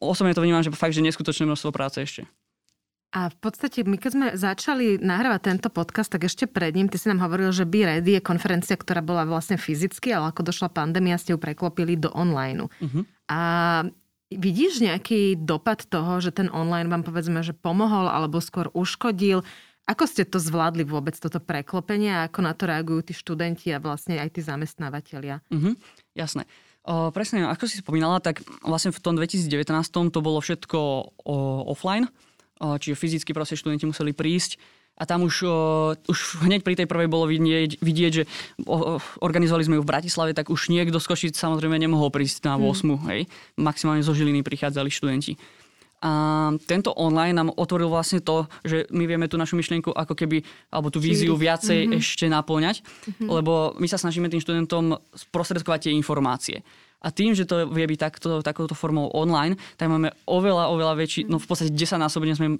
osobne to vnímam, že fakt, že neskutočné množstvo práce ešte. A v podstate my keď sme začali nahrávať tento podcast, tak ešte pred ním, ty si nám hovoril, že Be Ready je konferencia, ktorá bola vlastne fyzicky, ale ako došla pandémia, ste ju preklopili do online. Uh-huh. A vidíš nejaký dopad toho, že ten online vám povedzme, že pomohol alebo skôr uškodil? Ako ste to zvládli vôbec, toto preklopenie a ako na to reagujú tí študenti a vlastne aj tí zamestnávateľia? Mm-hmm, jasné. O, presne, ako si spomínala, tak vlastne v tom 2019 to bolo všetko o, offline, o, čiže fyzicky proste študenti museli prísť a tam už, o, už hneď pri tej prvej bolo vidieť, vidieť že o, organizovali sme ju v Bratislave, tak už niekto z Košic samozrejme nemohol prísť na 8, mm. hej. Maximálne zo Žiliny prichádzali študenti. A tento online nám otvoril vlastne to, že my vieme tú našu myšlienku ako keby, alebo tú víziu viacej mm-hmm. ešte naplňať, mm-hmm. lebo my sa snažíme tým študentom sprostredkovať tie informácie. A tým, že to vie byť takto, takouto formou online, tak máme oveľa, oveľa väčší, no v podstate 10 násobne sme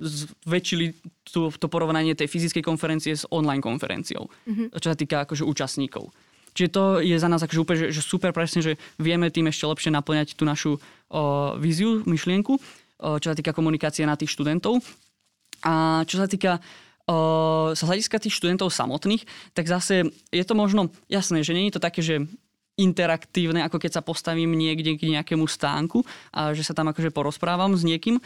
zväčšili tú, to porovnanie tej fyzickej konferencie s online konferenciou, mm-hmm. čo sa týka akože účastníkov. Čiže to je za nás akože úplne že, že super presne, že vieme tým ešte lepšie naplňať tú našu o, víziu, myšlienku, o, čo sa týka komunikácie na tých študentov. A čo sa týka o, z hľadiska tých študentov samotných, tak zase je to možno jasné, že je to také, že interaktívne, ako keď sa postavím niekde k nejakému stánku a že sa tam akože porozprávam s niekým,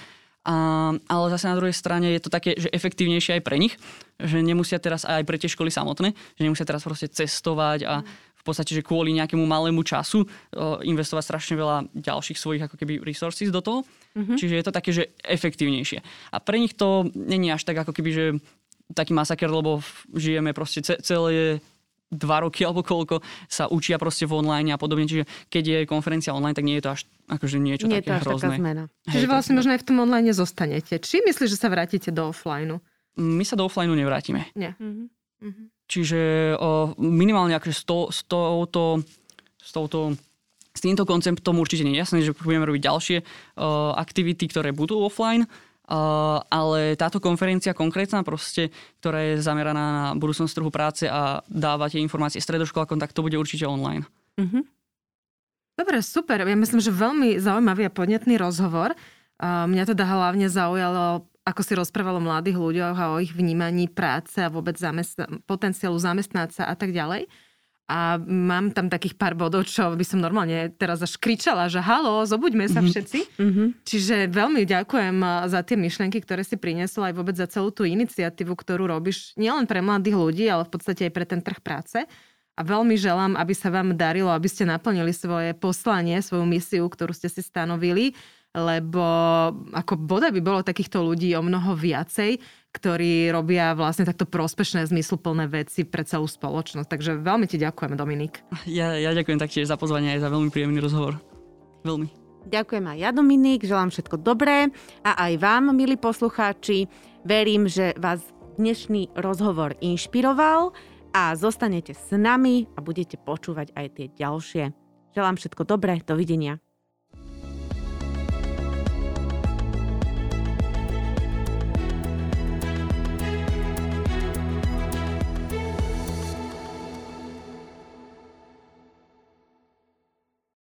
a, ale zase na druhej strane je to také, že efektívnejšie aj pre nich, že nemusia teraz aj pre tie školy samotné, že nemusia teraz proste cestovať a v podstate, že kvôli nejakému malému času o, investovať strašne veľa ďalších svojich ako keby resources do toho. Mm-hmm. Čiže je to také, že efektívnejšie. A pre nich to není až tak ako keby, že taký masaker, lebo žijeme proste celé dva roky alebo koľko sa učia proste v online a podobne. Čiže keď je konferencia online, tak nie je to až akože niečo nie také je to až hrozné. taká zmena. Čiže vlastne možno aj v tom online zostanete. Či myslíš, že sa vrátite do offline? My sa do offline nevrátime. Nie. Mm-hmm. Čiže o, minimálne akože s, to, s, touto, s touto s týmto konceptom určite nie je jasné, že budeme robiť ďalšie uh, aktivity, ktoré budú offline, Ale táto konferencia konkrétna proste, ktorá je zameraná na budúcnosť trhu práce a dáva tie informácie stredoškolákom, tak to bude určite online. Uh-huh. Dobre, super. Ja myslím, že veľmi zaujímavý a podnetný rozhovor. Mňa teda hlavne zaujalo, ako si rozprávalo mladých ľuďoch a o ich vnímaní práce a vôbec zamestna- potenciálu zamestnať sa a tak ďalej a mám tam takých pár bodov, čo by som normálne teraz až kričala, že halo, zobuďme sa mhm. všetci. Mm-hmm. Čiže veľmi ďakujem eh, za tie myšlienky, ktoré si priniesla aj vôbec za celú tú iniciatívu, ktorú robíš nielen pre mladých ľudí, ale v podstate aj pre ten trh práce. A veľmi želám, aby sa vám darilo, aby ste naplnili svoje poslanie, svoju misiu, ktorú ste si stanovili lebo ako bodaj by bolo takýchto ľudí o mnoho viacej, ktorí robia vlastne takto prospešné, zmysluplné veci pre celú spoločnosť. Takže veľmi ti ďakujem, Dominik. Ja, ja ďakujem taktiež za pozvanie aj za veľmi príjemný rozhovor. Veľmi. Ďakujem aj ja, Dominik, želám všetko dobré a aj vám, milí poslucháči. Verím, že vás dnešný rozhovor inšpiroval a zostanete s nami a budete počúvať aj tie ďalšie. Želám všetko dobré, dovidenia.